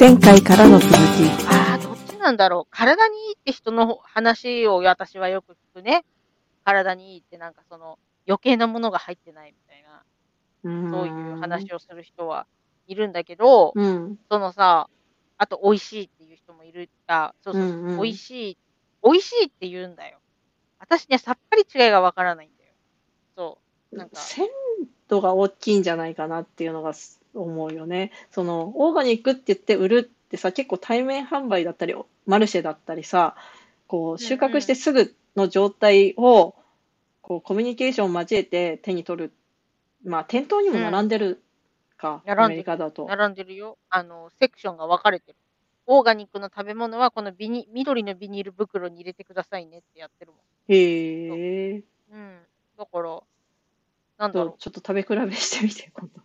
前回からの続き。ああ、どっちなんだろう。体にいいって人の話を私はよく聞くね。体にいいってなんかその余計なものが入ってないみたいな、そういう話をする人はいるんだけど、うん。そのさ、あと美味しいっていう人もいるあ、そうそうそう、うんうん美味しい、美味しいって言うんだよ。私ね、さっぱり違いがわからないんだよ。そう。なんか、鮮度が大きいんじゃないかなっていうのが思うよね。その、オーガニックって言って売るってさ、結構対面販売だったり、マルシェだったりさ、こう、収穫してすぐの状態を、こう、コミュニケーションを交えて手に取る。まあ、店頭にも並んでるか、並んでるアメリカだと。並んでるよ。あの、セクションが分かれてる。オーガニックの食べ物はこのビニ緑のビニール袋に入れてくださいねってやってるもへえ。ん。うん。だから、なんだろう。ちょっと食べ比べしてみて、今度。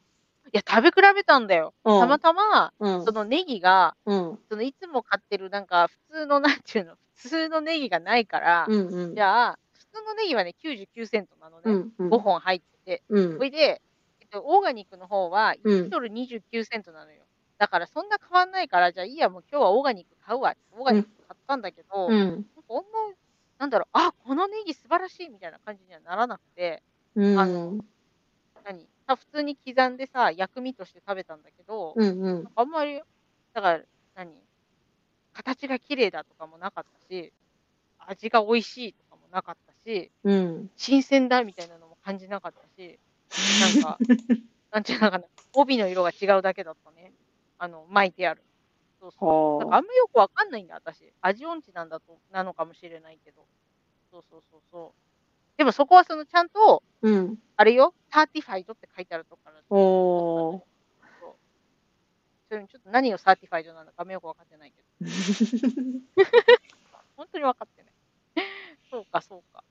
いや、食べ比べたんだよ。うんたまたま、うんそ。のネギが、うん。そのいつも買ってるなんか普通のなんていうの、普通のネギがないから、うんうん。じゃあ、普通のネギはね、99セントなのね。うんうん。5本入ってて。うんそ。れで、えっと、オーガニックの方はうん1ドル29セントなのよ。だからそんな変わんないから、じゃあいいや、もう今日はオーガニック買うわ。オーガニック買ったんだけど、うん。なんかあんま、なんだろう、あ、このネギ素晴らしいみたいな感じにはならなくて、うん。あの何？あ普通に刻んでさ、薬味として食べたんだけど、うんうん。あんまり、だから、何形が綺麗だとかもなかったし、味が美味しいとかもなかったし、うん。新鮮だみたいなのも感じなかったし、なんか、なんていうのかな、帯の色が違うだけだったね。あの、巻いてある。そうそう。だかあんまよくわかんないんだ、私。味音痴なんだと、なのかもしれないけど。そうそうそうそう。でもそこはそのちゃんと、あ。うん。あれよ、 certified って書いてあるとこから。おー。それにちょっと何を certified なのかよくわかってないけど。本当に分かってない。そうか、そうか。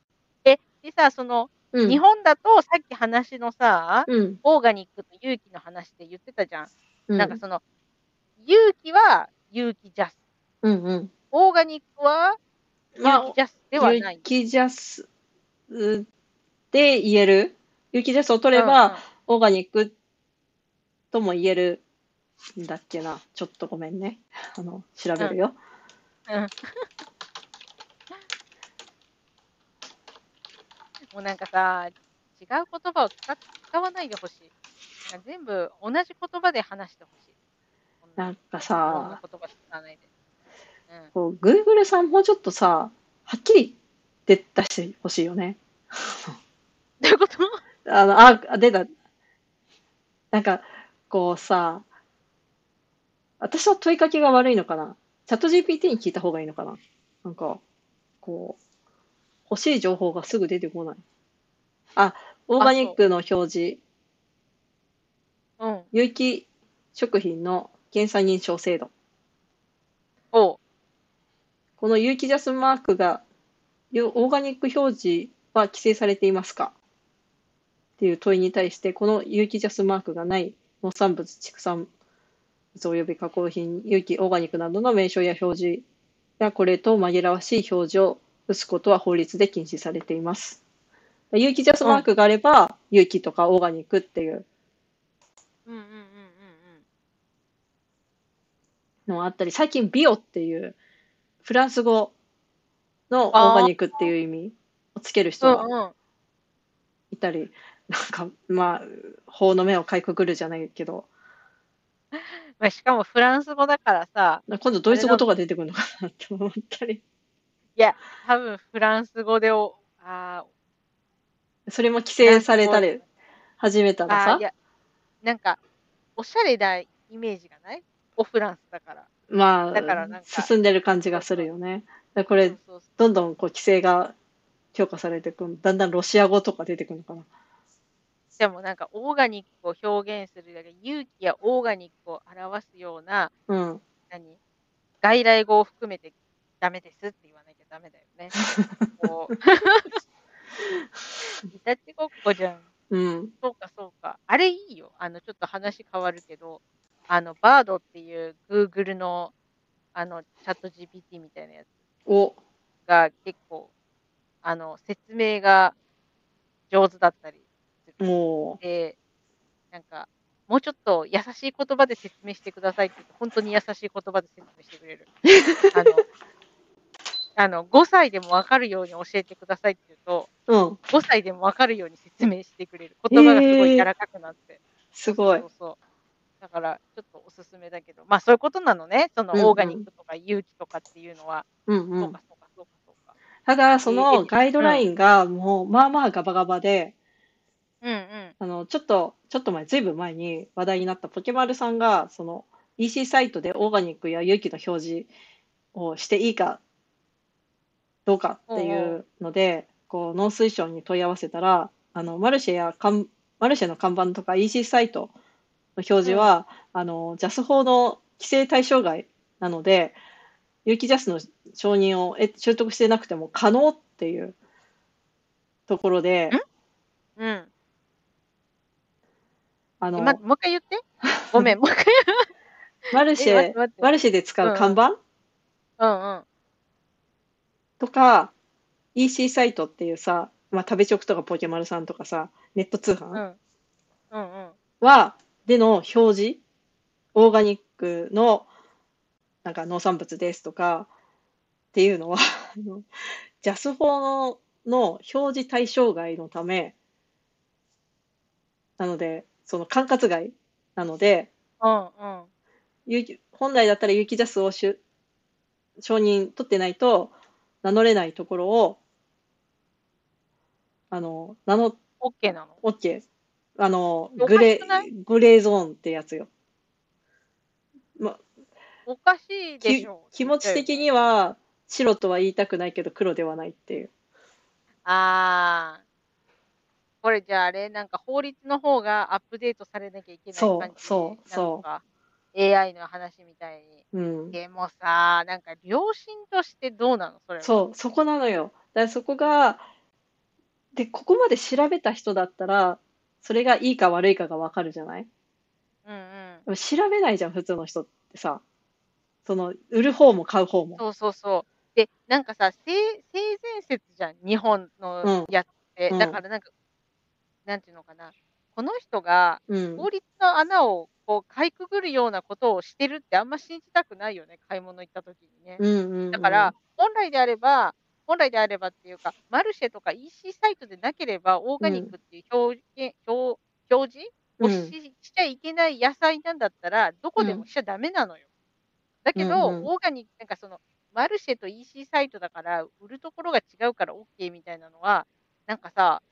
え、でさ、その、うん。日本だとさっき話のさ、うん。オーガニックと有機の話で言ってたじゃん。うん。なんかその、有機は有機ジャス。うんうん。オーガニックは有まあ機ジャスではない。有機ジャスで言える？有機ジャスを取れば、オーガニックとも言えるんだっけな？ちょっとごめんね。あの、調べるよ。うん、うん。もうなんかさ、違う言葉を使使わないでほしい。全部同じ言葉で話してほしい。なんかさ。うん。こう Google さんもうちょっとさ、はっきり出してほしいよね。どういうこと？あの、あ、出た。なんか、こうさ、私は問いかけが悪いのかな？チャット GPT に聞いた方がいいのかな？なんか、こう、欲しい情報がすぐ出てこない。あ、オーガニックの表示、うん。有機食品の検査認証制度。おう。この有機ジャスマークが、よオーガニック表示は規制されていますか？っていう問いに対して、この有機ジャスマークがない農産物、畜産物及び加工品、有機オーガニックなどの名称や表示やこれと紛らわしい表示を打つことは法律で禁止されています。有機ジャスマークがあれば、有機とかオーガニックっていううんうんうんうんうん。のあったり、最近ビオっていうフランス語のオーガニックっていう意味つける人がうんうん。いたり、なんか、まあ、法の目をかいくぐるじゃないけど、まあ、しかもフランス語だからさ、今度ドイツ語とか出てくるのかなって思ったり、いや、多分フランス語でお、あそれも規制されたり始めたーらさい、や、なんか、おしゃれなイメージがない？オフランスだから。まだから進んでる感じがするよね。これどんどんこう規制が強化されていくだんだんロシア語とか出てくるのかな。でもなんか、オーガニックを表現するだけ、勇気やオーガニックを表すような、うん。何？外来語を含めてダメですって言わなきゃダメだよね。こう。いたちごっこじゃん。うん。そうか、そうか。あれいいよ。あの、ちょっと話変わるけど、あの、バードっていう Google の、あの、チャット GPT みたいなやつお、が結構、あの、説明が上手だったりする。もで、なんか、もうちょっと優しい言葉で説明してくださいって言うと、本当に優しい言葉で説明してくれる。あの、あの、5歳でも分かるように教えてくださいって言うと、うん。5歳でも分かるように説明してくれる。言葉がすごい柔らかくなって。すごい。そうそうだから、ちょっとおすすめだけど、まあそういうことなのね。そのオーガニックとか有機とかっていうのは。うんうん。そうかそうかそうかそうか。ただ、そのガイドラインがもう、まあまあガバガバで、うんうん。あの、ちょっと、ちょっと前、ずいぶん前に話題になったポケマルさんが、その、EC サイトでオーガニックや有機の表示をしていいかどうかっていうので、こう農水省に問い合わせたら、あのマルシェやかんマルシェの看板とか EC サイトの表示は、うん、あの JAS 法の規制対象外なので、有機ジャスの承認を習得してなくても可能っていうところで、うん。あの、もう一回言って。ごめん、もう一回。マルシェ、マルシェで使う看板、うん、うん。うんとか、EC サイトっていうさ、まあ、食べチョクとかポケマルさんとかさ、ネット通販、うんうん。は、での表示、オーガニックのなんか農産物ですとかっていうのは、ジャス法のの表示対象外のため、なので、その管轄外なので、うんうん本来だったら有機ジャスをし承認取ってないと名乗れないところを、あの、名乗、OK なの？OK。あの、グレー、グレーゾーンってやつよ。ま、おかしいでしょ。気持ち的には、白とは言いたくないけど黒ではないっていう。ああ。これじゃああれ、なんか法律の方がアップデートされなきゃいけない感じそう、そう、そう。AI の話みたいに。うん。でもさ、なんか良心としてどうなのそれは。そう、そこなのよ。だからそこが、で、ここまで調べた人だったら、それがいいか悪いかがわかるじゃない？うんうん。調べないじゃん、普通の人ってさ。その、売る方も買う方も。そうそうそう。で、なんかさ、性性善説じゃん、日本のやつって。うんだからなんか、なんていうのかな。この人が法律の穴をこうかいくぐるようなことをしてるってあんま信じたくないよね、買い物行った時にね。うんうんうん、だから、本来であれば、本来であればっていうか、マルシェとか EC サイトでなければ、オーガニックっていう表現、表表示をし,、しちゃいけない野菜なんだったら、どこでもしちゃダメなのよ。だけど、うんうん。オーガニック、なんかその、マルシェと EC サイトだから、売るところが違うから OK みたいなのは、なんかさ、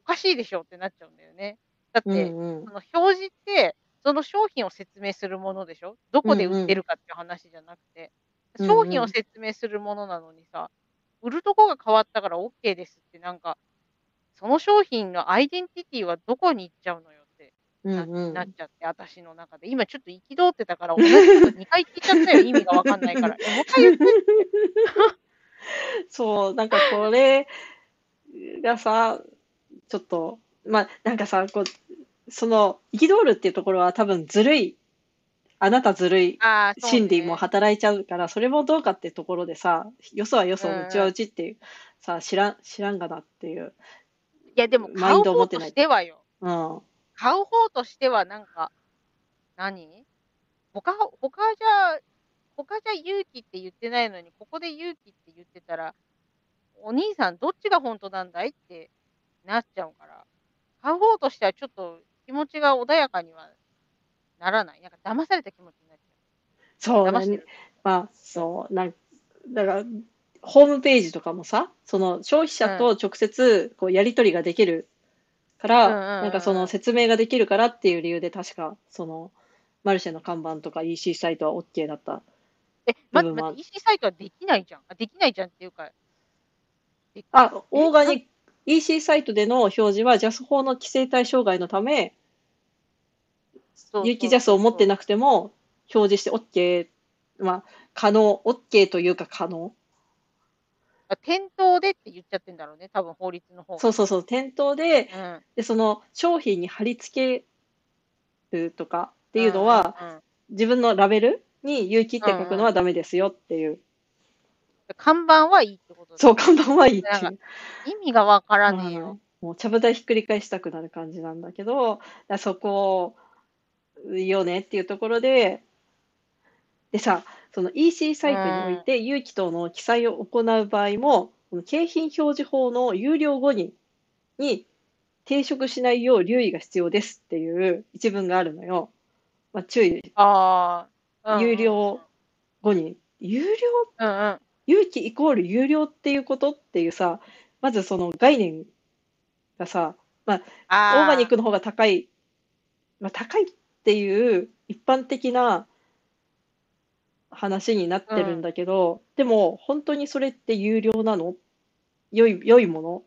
おかしいでしょってなっちゃうんだよね。だって、うんうん、その表示って、その商品を説明するものでしょ？どこで売ってるかっていう話じゃなくて、うんうん、商品を説明するものなのにさ、売るとこが変わったから OK ですって、なんか、その商品のアイデンティティはどこに行っちゃうのよ？な,、なっちゃって、私の中で。今ちょっと憤ってたから、同じこと2回聞いちゃったよ、意味がわかんないから。え、もう一回言って。そう、なんかこれがさ、ちょっと、まあ、なんかさ、こう、その、憤るっていうところは多分ずるい、あなたずるい心理も働いちゃうから、それもどうかってところでさ、よそはよそ、うちはうちっていう、さ、知らん、知らんがなっていう。いや、でも、買う方としてはよ。うん。買う方としては、なんか、何？他、他じゃ、他じゃ勇気って言ってないのに、ここで勇気って言ってたら、お兄さんどっちが本当なんだいってなっちゃうから。買う方としてはちょっと気持ちが穏やかにはならない。なんか騙された気持ちになっちゃう。そうね。まあ、そう。なんだから、ホームページとかもさ、その消費者と直接こうやり取りができるから、うんなんかその説明ができるからっていう理由で確か、その、マルシェの看板とか EC サイトは OK だった。え、ま、ま、EC サイトはできないじゃん。あ、できないじゃんっていうか。あ、オーガニック、EC サイトでの表示は JAS 法の規制対象外のため、有機 JAS を持ってなくても表示して OK、まあ、可能、OK というか可能。店頭でって言っちゃってんだろうね、多分法律の方そうそうそう、店頭で、うん、で、その商品に貼り付けるとかっていうのは、うんうんうん、自分のラベルに有機って書くのはダメですよっていう。看板はいいってことそう、看板はいいっていう。意味がわからねえよ。もう、ちゃぶ台ひっくり返したくなる感じなんだけど、そこよねっていうところで、でさ、その EC サイトにおいて、有機等の記載を行う場合も、この景品表示法の有料後にに抵触しないよう留意が必要ですっていう一文があるのよ。まあ、注意。ああ、うん有料後に。有料？うんうん。有機イコール有料っていうことっていうさ、まずその概念がさ、まあ、あーオーガニックの方が高い、まあ、高いっていう一般的な話になってるんだけど、でも本当にそれって有料なの？良い、良いもの？っ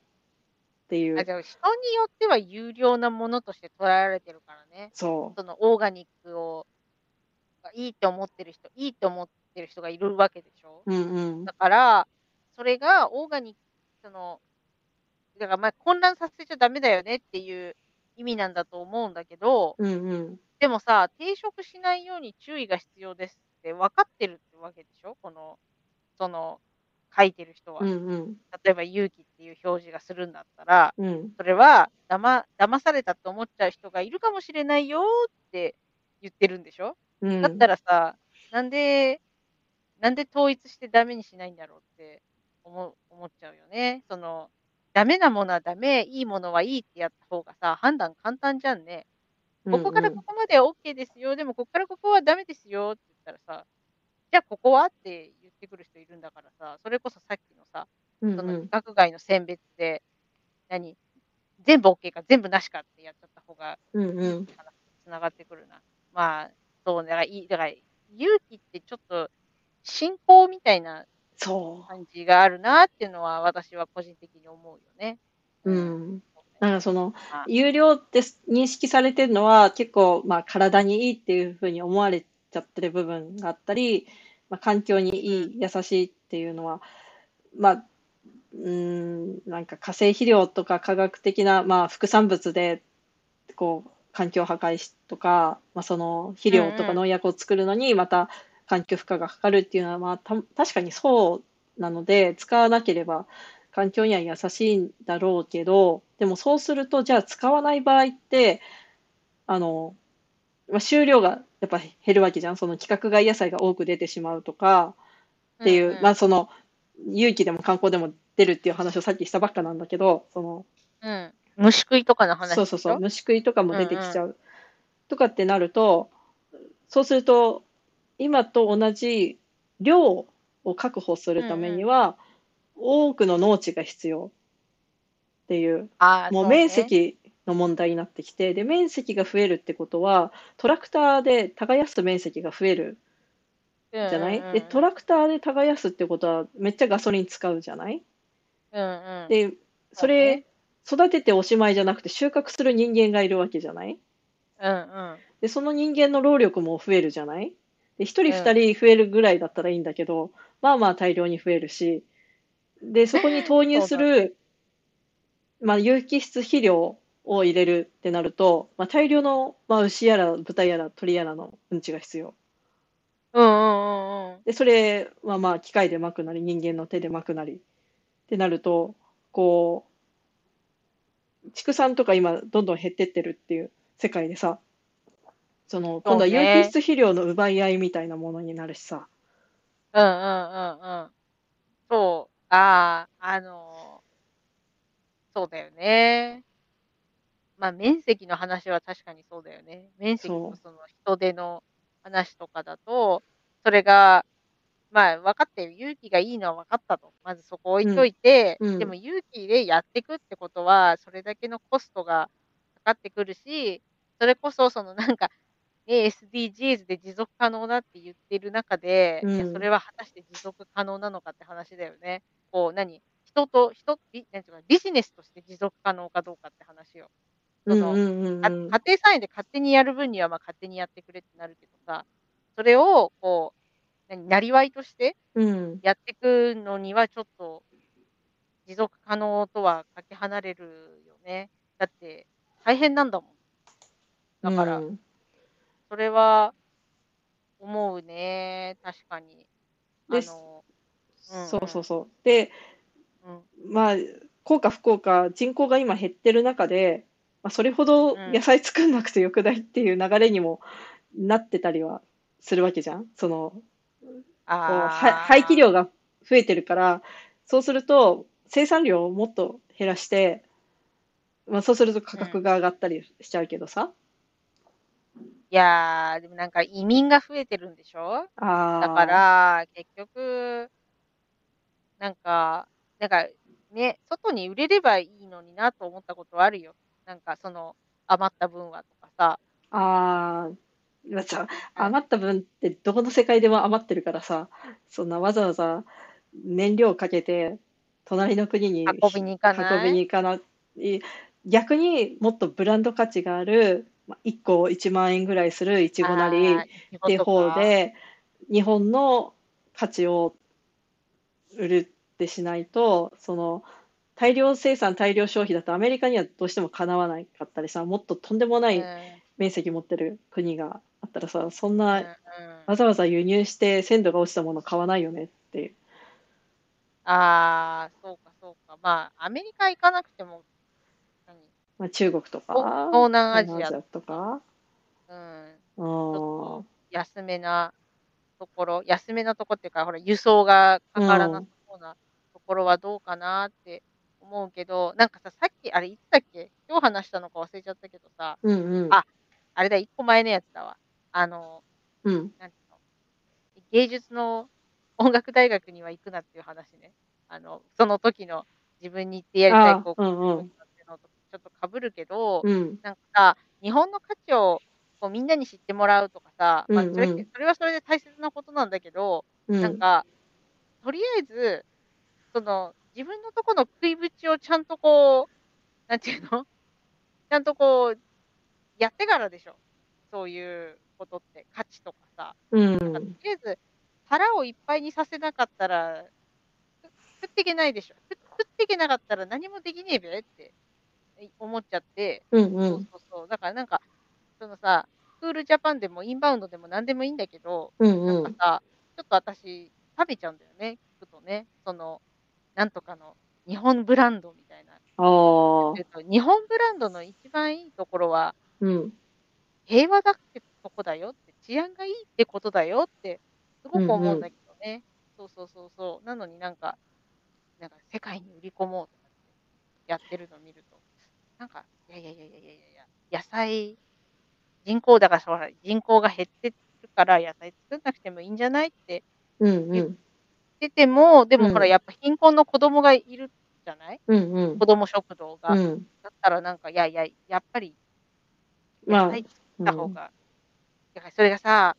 ていう。あでも人によっては有料なものとして捉えられてるからね。そそのオーガニックをいいって思ってる人、いいって思ってる人がいるわけでしょ？う。うんうんだ。から、それがオーガニック、その、だからまあ混乱させちゃダメだよねっていう意味なんだと思うんだけど、うんうん。でもさ、抵触しないように注意が必要ですって分かってるってわけでしょ？この、その、書いてる人は。うんうん。例えば、勇気っていう表示がするんだったら、うん。それは、だま、騙されたと思っちゃう人がいるかもしれないよって言ってるんでしょ？うん。だったらさ、なんで、なんで統一してダメにしないんだろうって思う思っちゃうよね。その、ダメなものはダメ、いいものはいいってやった方がさ、判断簡単じゃんね。ここからここまでは OK ですよ、でもここからここはダメですよって言ったらさ、じゃあここはって言ってくる人いるんだからさ、それこそさっきのさ、その規格外の選別で、何全部 OK か全部なしかってやっちゃった方がうんうん。つながってくるな。まあ、そう、だから、いいだから、勇気ってちょっと、信仰みたいなそ感じがあるなっていうのは、私は個人的に思うよね。う。うん。なんかそのあ、有料って認識されてるのは結構、まあ、体にいいっていうふうに思われちゃってる部分があったり、まあ、環境にいい、優しいっていうのは、まあ、うーん、なんか化成肥料とか化学的な、まあ、副産物で、こう、環境破壊しとか、まあ、その肥料とか農薬を作るのにまた環境負荷がかかるっていうのは、まあ、た確かにそうなので、使わなければ環境には優しいんだろうけど、でもそうすると、じゃあ使わない場合って、あの、まあ、収量がやっぱ減るわけじゃん。その規格外野菜が多く出てしまうとかっていう、うんうん。まあその、有機でも観光でも出るっていう話をさっきしたばっかなんだけど、その、うん。虫食いとかの話そうそうそう、虫食いとかも出てきちゃう。とかってなると、そうすると、今と同じ量を確保するためには、多くの農地が必要っていう、もう面積の問題になってきて、で、面積が増えるってことは、トラクターで耕す面積が増えるじゃない、うんうんうん。で、トラクターで耕すってことは、めっちゃガソリン使うじゃない？うんうん。で、それ、育てておしまいじゃなくて収穫する人間がいるわけじゃない？うんうん。で、その人間の労力も増えるじゃない？で、一人うん二人増えるぐらいだったらいいんだけど、まあまあ大量に増えるし、で、そこに投入する、まあ有機質肥料を入れるってなると、まあ大量の、まあ牛やら豚やら鳥やらのうんちが必要。うんうんうんうん。で、それはまあ機械で巻くなり、人間の手で巻くなりってなると、こう、畜産とか今どんどん減ってってるっていう世界でさ、その、今度は有機質肥料の奪い合いみたいなものになるしさ、うんうんうんうん。そう。ああ、あのそうだよね。まあ、面積の話は確かにそうだよね。面積そうのその人手の話とかだと、それが、まあ、分かってる。勇気がいいのは分かったと。まずそこ置いといて、うんうんでも勇気でやっていくってことは、それだけのコストがかかってくるし、それこそ、そのなんか、ね、SDGs で持続可能だって言ってる中で、うんそれは果たして持続可能なのかって話だよね。こう、何？人と、人、ビなんていうかビジネスとして持続可能かどうかって話よ。その家庭菜園で勝手にやる分にはまあ勝手にやってくれってなるけどさ、それをこう、何、なりわいとしてうんやっていくのにはちょっと持続可能とはかけ離れるよね。だって大変なんだもん。だから、うんそれは思うね。確かに。あの、うんうんそうそうそう。で、うんまあ、幸か不幸か、人口が今減ってる中で、まあ、それほど野菜作んなくてよくないっていう流れにもなってたりはするわけじゃん。その、は廃棄量が増えてるから、そうすると生産量をもっと減らして、まあ、そうすると価格が上がったりしちゃうけどさ。いやー、でもなんか移民が増えてるんでしょ？だから、結局、なんか、なんかね、外に売れればいいのになと思ったことはあるよ。なんかその余った分はとかさ。ああ、さ、余った分ってどこの世界でも余ってるからさ、そんなわざわざ燃料かけて隣の国に運びに行かない？運びに行かない。逆にもっとブランド価値がある1個1万円ぐらいするいちごなりって方で日本の価値を売るってしないとその大量生産大量消費だとアメリカにはどうしてもかなわないかったりさもっととんでもない面積持ってる国があったらさそんなわざわざ輸入して鮮度が落ちたもの買わないよねっていう。ああ、そうかそうか。まあ、アメリカ行かなくてもまあ、中国とか、東南アジアとか、うん、安めなところ、安めなところっていうか、ほら、輸送がかからなそうなところはどうかなって思うけど、なんかさ、さっき、あれ、いつだっけ？今日話したのか忘れちゃったけどさ、うんうん、あ、あれだ、一個前のやつだわ。あの、うん、なんていうの？芸術の音楽大学には行くなっていう話ね。あの、その時の自分に言ってやりたいこう、うんうん、ちょっとかぶるけど、うん、なんかさ、日本の価値をこうみんなに知ってもらうとかさ、まあ、それそれはそれで大切なことなんだけど、うん、なんか、とりあえず、その、自分のとこの食いぶちをちゃんとこう、なんていうの？ちゃんとこう、やってからでしょ？そういうことって、価値とかさ。うん、とりあえず、腹をいっぱいにさせなかったら、食っていけないでしょ。食っていけなかったら何もできねえべって思っちゃって、うんうん、そうそうそう。だからなんか、そのさ、クールジャパンでもインバウンドでも何でもいいんだけど、うんうん、なんかさ、ちょっと私、食べちゃうんだよね、聞くとね。その、なんとかの日本ブランドみたいな。日本ブランドの一番いいところは、うん、平和だってとこだよって、治安がいいってことだよって、すごく思うんだけどね。うんうん、そうそうそうそう。なのになんか、なんか世界に売り込もうとかやってるのを見ると、なんか、いやいやいやいやいやいや、野菜、人口だから、人口が減ってるから野菜作んなくてもいいんじゃないって言ってても、うんうん、でもほら、やっぱ貧困の子供がいるじゃない、うんうん、子供食堂が、うん。だったらなんか、いやいや、やっぱり、野菜作った方が、まあ、だからそれがさ、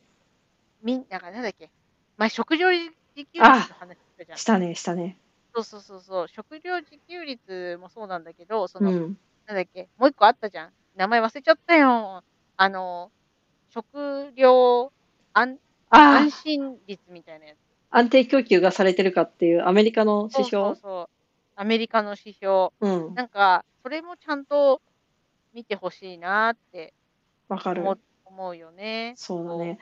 みんながなんだっけ、前食料自給率の話したじゃん。したね、したね。そうそうそうそう、食料自給率もそうなんだけど、その、うんなんだっけ、もう一個あったじゃん。名前忘れちゃったよ。あの、食料安安心率みたいなやつ。安定供給がされてるかっていうアメリカの指標？そうそうアメリカの指標。うん。なんか、それもちゃんと見てほしいなってわかる。思うよね。そうだね。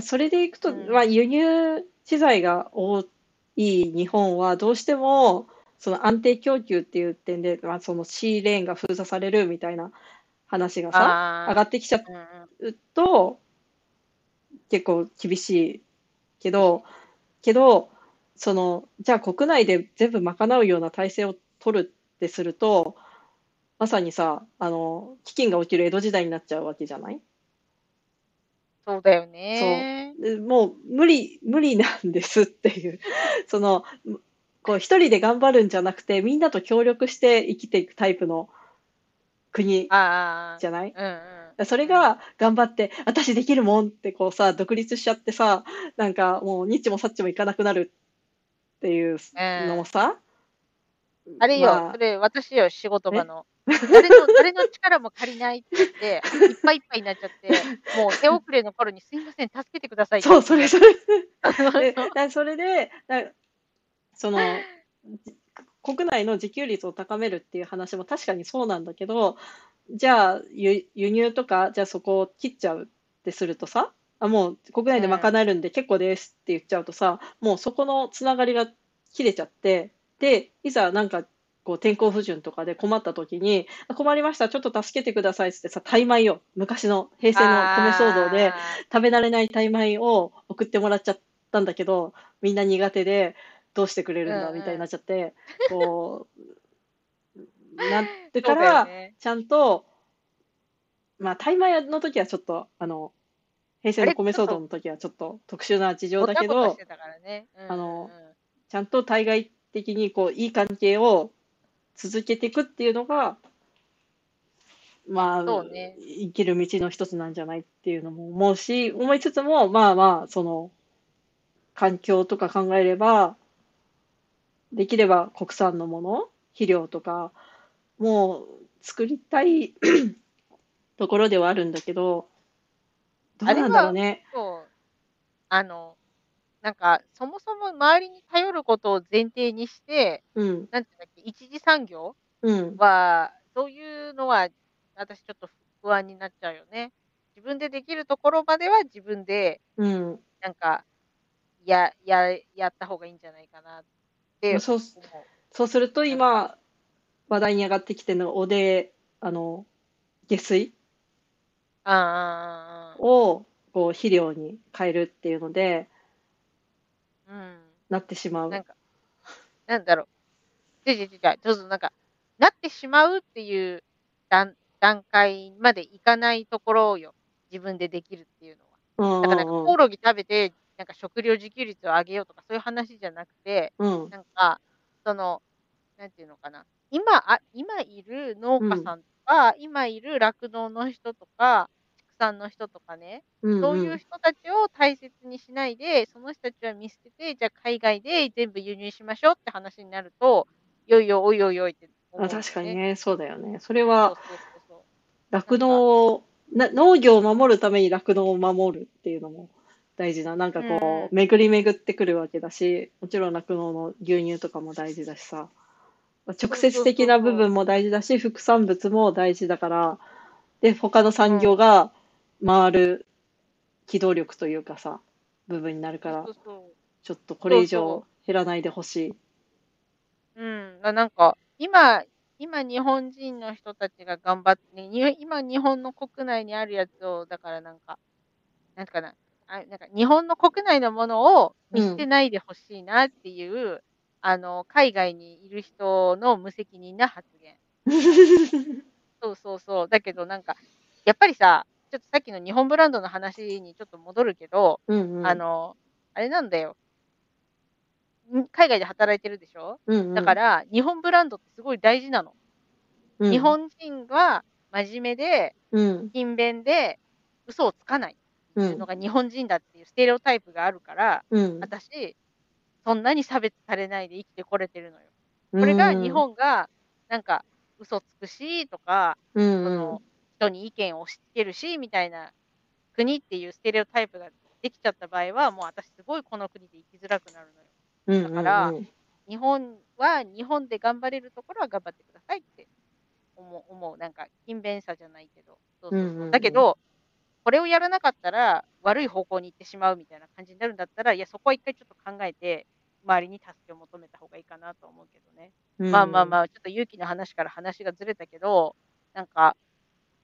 それでいくと、うん、まあ、輸入資材が多い日本はどうしてもその安定供給っていう点で、まあ、その C レーンが封鎖されるみたいな話がさ、上がってきちゃうと、結構厳しいけど、けど、その、じゃあ国内で全部賄うような体制を取るってすると、まさにさ、あの、飢饉が起きる江戸時代になっちゃうわけじゃない？そうだよね。そう。もう無理、無理なんですっていう。その、こう一人で頑張るんじゃなくてみんなと協力して生きていくタイプの国じゃない？うんうん、それが頑張って私できるもんってこうさ独立しちゃってさなんかもうニッチもサッチもいかなくなるっていうのもさ、うん、あれよ、まあ、それ私よ仕事場の。誰の誰の力も借りないって言っていっぱいいっぱいになっちゃってもう手遅れの頃にすいません助けてくださいそうそれそれ。それ でその国内の自給率を高めるっていう話も確かにそうなんだけどじゃあ輸入とかじゃあそこを切っちゃうってするとさあもう国内で賄えるんで結構ですって言っちゃうとさ、もうそこのつながりが切れちゃってでいざなんかこう天候不順とかで困った時に、困りました、ちょっと助けてくださいってさ、タイ米を、昔の平成の米騒動で食べ慣れないタイ米を送ってもらっちゃったんだけど、みんな苦手で、どうしてくれるんだみたいになっちゃって、こう、なってから、ちゃんと、まあ、タイ米の時はちょっと、あの、平成の米騒動の時はちょっと特殊な事情だけど、あの、ちゃんと対外的にこう、いい関係を続けていくっていうのが、まあ、ね、生きる道の一つなんじゃないっていうのも思うし、思いつつも、まあまあ、その、環境とか考えれば、できれば国産のもの、肥料とか、もう作りたい ところではあるんだけど、どうなんだろうね。そう。あの、なんか、そもそも周りに頼ることを前提にして、うん。なんていうんだっけ、一次産業うん。は、そういうのは、私ちょっと不安になっちゃうよね。自分でできるところまでは自分で、うん。なんか、や、や、やった方がいいんじゃないかなってそうそうすると今、話題に上がってきてるのが、おで、あの、下水ああ。を、こう、肥料に変えるっていうので、うん。なってしまう。なんか、なんだろう。じゃじゃじゃちょっとなんか、なってしまうっていう段段階までいかないところよ。自分でできるっていうのは。だからなんかコオロギ食べて、なんか食料自給率を上げようとかそういう話じゃなくて、うん。なんか、その、なんていうのかな。今、あ今いる農家さんとか、今いる酪農の人とか、産の人とかね、うんそういう人たちを大切にしないで、その人たちは見捨てて、じゃあ海外で全部輸入しましょうって話になると、よいよ、おいおいおいってね、あ確かにね、そうだよね。それは、酪農な、農業を守るために酪農を守るっていうのも大事な、なんかこう、うん、巡り巡ってくるわけだし、もちろん酪農の牛乳とかも大事だしさ、直接的な部分も大事だし、副産物も大事だから、で、他の産業が回る機動力というかさ、部分になるから、ちょっとこれ以上減らないでほしい。うん、なんか、今、今日本人の人たちが頑張って、ね、今日本の国内にあるやつを、だからなんか、なんかな、あなんか日本の国内のものを見捨てないでほしいなっていう、うん、あの、海外にいる人の無責任な発言。そうそうそう。だけどなんか、やっぱりさ、ちょっとさっきの日本ブランドの話にちょっと戻るけど、うんうん、あの、あれなんだよ。海外で働いてるでしょ、うんうん、だから、日本ブランドってすごい大事なの。うん、日本人は真面目で、勤勉で、嘘をつかないっていうのが日本人だっていうステレオタイプがあるから、うん、私、そんなに差別されないで生きてこれてるのよ。これが日本が、なんか、嘘つくしとか、その人に意見を押し付けるし、みたいな国っていうステレオタイプができちゃった場合は、もう私すごいこの国で生きづらくなるのよ。だから、日本は日本で頑張れるところは頑張ってくださいって思う。思うなんか、勤勉さじゃないけど。そうそうそう。だけど、これをやらなかったら悪い方向に行ってしまうみたいな感じになるんだったら、いや、そこは一回ちょっと考えて、周りに助けを求めた方がいいかなと思うけどね。うん、まあまあまあ、ちょっと勇気の話から話がずれたけど、なんか、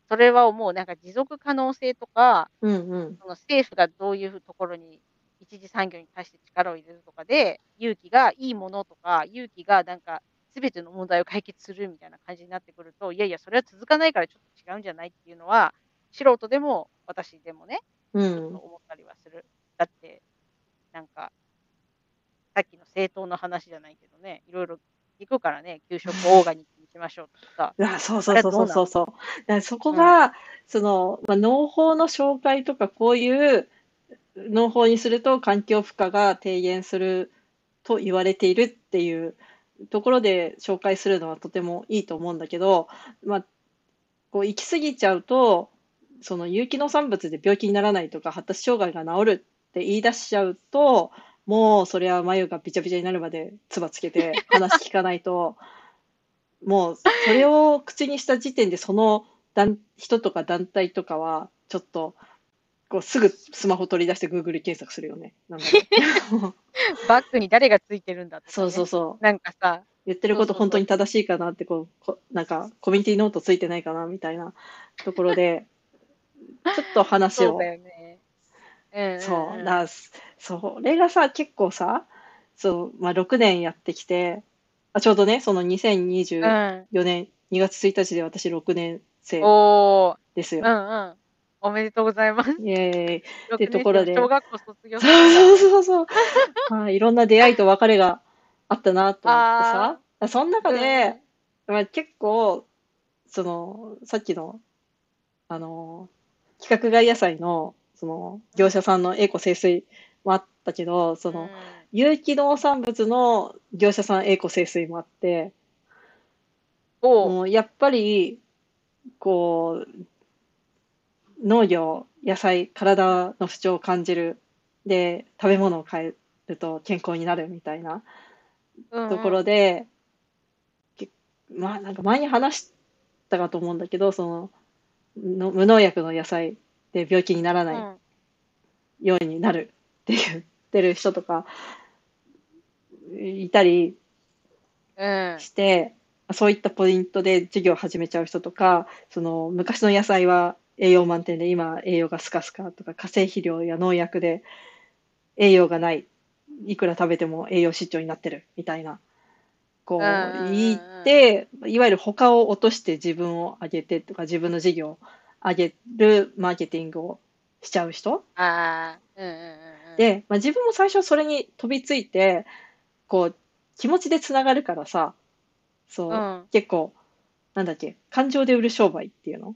それはもうなんか持続可能性とか、うんうん、その政府がどういうところに一次産業に対して力を入れるとかで、勇気がいいものとか、勇気がなんか全ての問題を解決するみたいな感じになってくると、いやいや、それは続かないからちょっと違うんじゃないっていうのは、素人でも私でもね、ちょっと思ったりはする。だって、なんか、さっきの政党の話じゃないけどね、いろいろ聞くからね、給食オーガニックしましょうとかさ。そうそうそうそうそうそう。だそこが、うん、その、まあ、農法の紹介とか、こういう農法にすると環境負荷が低減すると言われているっていうところで紹介するのはとてもいいと思うんだけど、まあ、こう行き過ぎちゃうと、その有機農産物で病気にならないとか発達障害が治るって言い出しちゃうと、もうそれは眉がびちゃびちゃになるまで唾つけて 話聞かないともう、それを口にした時点で、その団人とか団体とかは、ちょっと、こうすぐスマホ取り出して Google 検索するよね。なん バッグに誰がついてるんだとか、ね、そうそうそう。なんかさ、言ってること本当に正しいかなってこうこなんかコミュニティノートついてないかなみたいなところでちょっと話をそうだよね。うんそう、んんだそれがさ、結構さ、そう、まあ、6年やってきて、あちょうどね、その2024うん。年2月1日で私6年生ですよ。うんうん。おめでとうございます。イエーイ。てところで小学校卒業すそうそうそうそう。はい、いろんな出会いと別れがあったなと思ってさ、その中で、まあ、結構、その、さっきの、あの、規格外野菜の、その、業者さんのエコ清水もあったけど、その、うん。有機農産物の業者さんエコ清水もあって、おう。もうやっぱり、こう、農業、野菜、体の不調を感じる。で、食べ物を変えると健康になるみたいなうん。ところで、けまあなんか前に話したかと思うんだけど、その、の無農薬の野菜で病気にならないうんようになるって言ってる人とかいたりうんして、そういったポイントで授業を始めちゃう人とか、その昔の野菜は栄養満点で今栄養がスカスカとか化成肥料や農薬で栄養がない。いくら食べても栄養失調になってるみたいな。こううんうんうん。うん言って、いわゆる他を落として自分を上げてとか自分の事業を上げるマーケティングをしちゃう人。ああ、うんうんうんうん。で、まあ、自分も最初それに飛びついて、こう、気持ちでつながるからさ、そう、うん。結構、なんだっけ、感情で売る商売っていうの。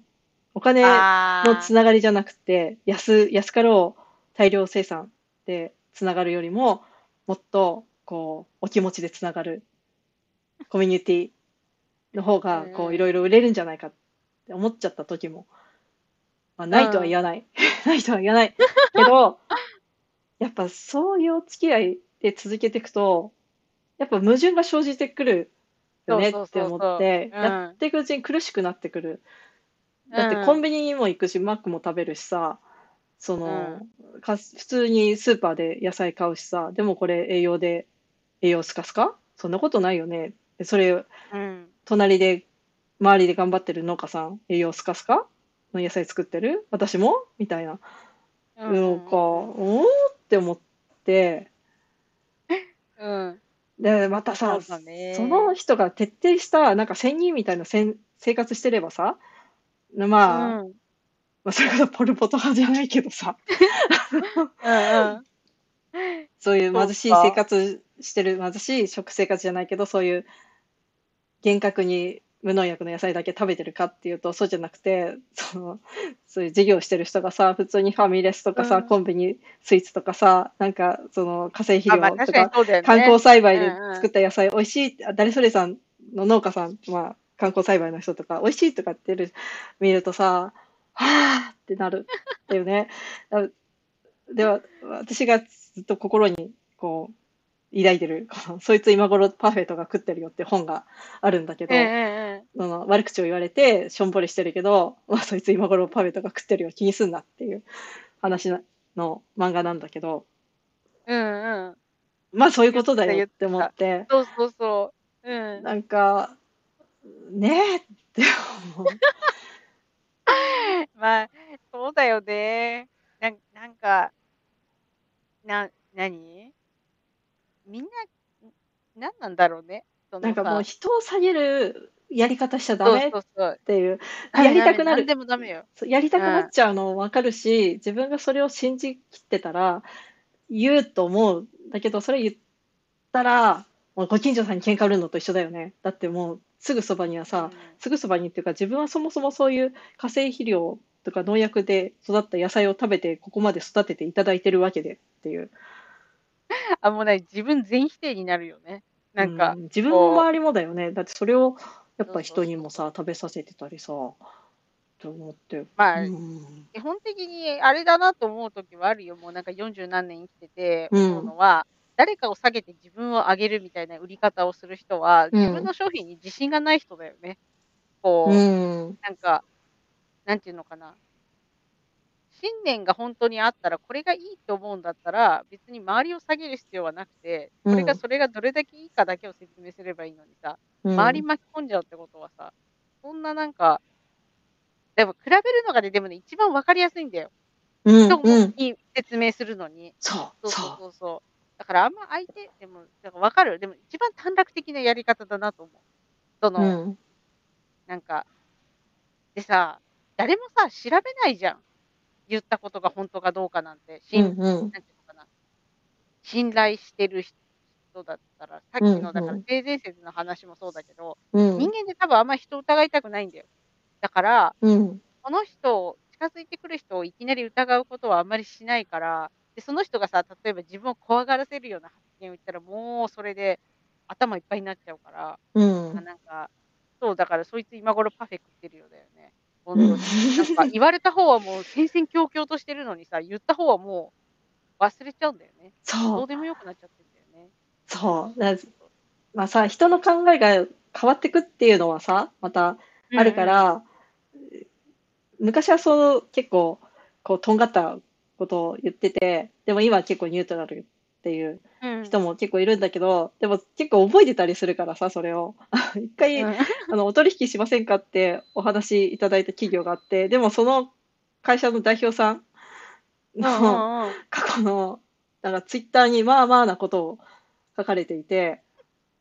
お金あのつながりじゃなくて、安、安かろう大量生産でつながるよりも、もっと、こう、お気持ちでつながるコミュニティの方が、こう、うんいろいろ売れるんじゃないかって思っちゃった時も、まあ、ないとは言わない。ないとは言わない。けど、やっぱそういうお付き合いで続けていくと、やっぱ矛盾が生じてくるよねって思って、うんやっていくうちに苦しくなってくる。だってコンビニにも行くし、マックも食べるしさ、その、か普通にスーパーで野菜買うしさ、でもこれ栄養で、栄養スカスカ？そんなことないよね。でそれ、うん。隣で、周りで頑張ってる農家さん、栄養スカスカ？の野菜作ってる？私も？みたいな。うん。なんか、おーって思って、うん。で、またさ、その人が徹底した、なんか仙人みたいなせん生活してればさ、まあ、うん。まあ、それこそポルポト派じゃないけどさ、うん そういう貧しい生活してる、貧しい食生活じゃないけど、そういう厳格に無農薬の野菜だけ食べてるかっていうと、そうじゃなくて、その、そういう事業してる人がさ、普通にファミレスとかさ、うんコンビニスイーツとかさ、なんか、その、化成肥料と確かね。観光栽培でうんうん作った野菜、美味しい、あ誰それさんの農家さん、まあ、観光栽培の人とか、美味しいとかってる見るとさ、はぁってなるっていうね。だでは、私がずっと心に、こう、抱いてる、そいつ今頃パーフェクトが食ってるよって本があるんだけど、うんうんうん。その悪口を言われて、しょんぼりしてるけど、まあ、そいつ今頃パーフェクトが食ってるよ、気にすんなっていう話の漫画なんだけど、うんうん。まあそういうことだよって思って、そうそうそう。うん。なんか、ねえって思う。まあ、そうだよね。なんなんか、な、なにみんな、なんなんだろうね。なんかもうさ人を下げるやり方しちゃダメっ。ていう、やりたくなるでもダメよ。やりたくなっちゃうのわかるし、自分がそれを信じきってたら言うと思う。だけどそれ言ったら、もうご近所さんに喧嘩売るのと一緒だよね。だってもうすぐそばにはさ、すぐそばにっていうか自分はそもそもそういう化成肥料とか農薬で育った野菜を食べてここまで育てていただいてるわけでっていう。あ、もうね、自分全否定になるよね。なんか、うん自分も周りもだよね。だってそれをやっぱ人にもさ、食べさせてたりさ、と思って。まあ、うん基本的にあれだなと思う時はあるよ。もうなんか40何年生きててうん思うのは、誰かを下げて自分を上げるみたいな売り方をする人は、うん自分の商品に自信がない人だよね。こう、うん。なんか、なんていうのかな。信念が本当にあったら、これがいいと思うんだったら、別に周りを下げる必要はなくて、これがそれがどれだけいいかだけを説明すればいいのにさ、うん。周り巻き込んじゃうってことはさ、そんななんか、でも比べるのがね、でもね、一番わかりやすいんだよ。うん。人うん。に説明するのに。そう、そうそうそそうそう。だからあんま相手、でも、だからわかる。でも一番短絡的なやり方だなと思う。そう。の、うん。なんか、でさ、誰もさ、調べないじゃん。言ったことが本当かどうかなんて。う信ん。うん。なんていうのかな。信頼してる人だったら、さっきうん。の、だからうん。性善説の話もそうだけど、うん。人間って多分あんま人を疑いたくないんだよ。だから、うん。この人を、近づいてくる人をいきなり疑うことはあんまりしないから、で、その人がさ、例えば自分を怖がらせるような発言を言ったら、もうそれで頭いっぱいになっちゃうから、うあん。なんか、そう、だからそいつ今頃パフェ食ってるようだよね。本うん。当に。なんか 言われた方はもう戦々恐々としてるのにさ、言った方はもう忘れちゃうんだよね。どそうう、でもよくなっちゃってるんだよね。そう。まあさ、人の考えが変わってくっていうのはさ、またあるかうんら、昔はそう結構、こう、とんがったことを言ってて、でも今は結構ニュートラルっていう。人も結構いるんだけど、でも結構覚えてたりするからさ、それを。一回、うん。あの、お取引しませんかってお話いただいた企業があって、でもその会社の代表さんうんの。過去の、なんかツイッターにまあまあなことを書かれていて、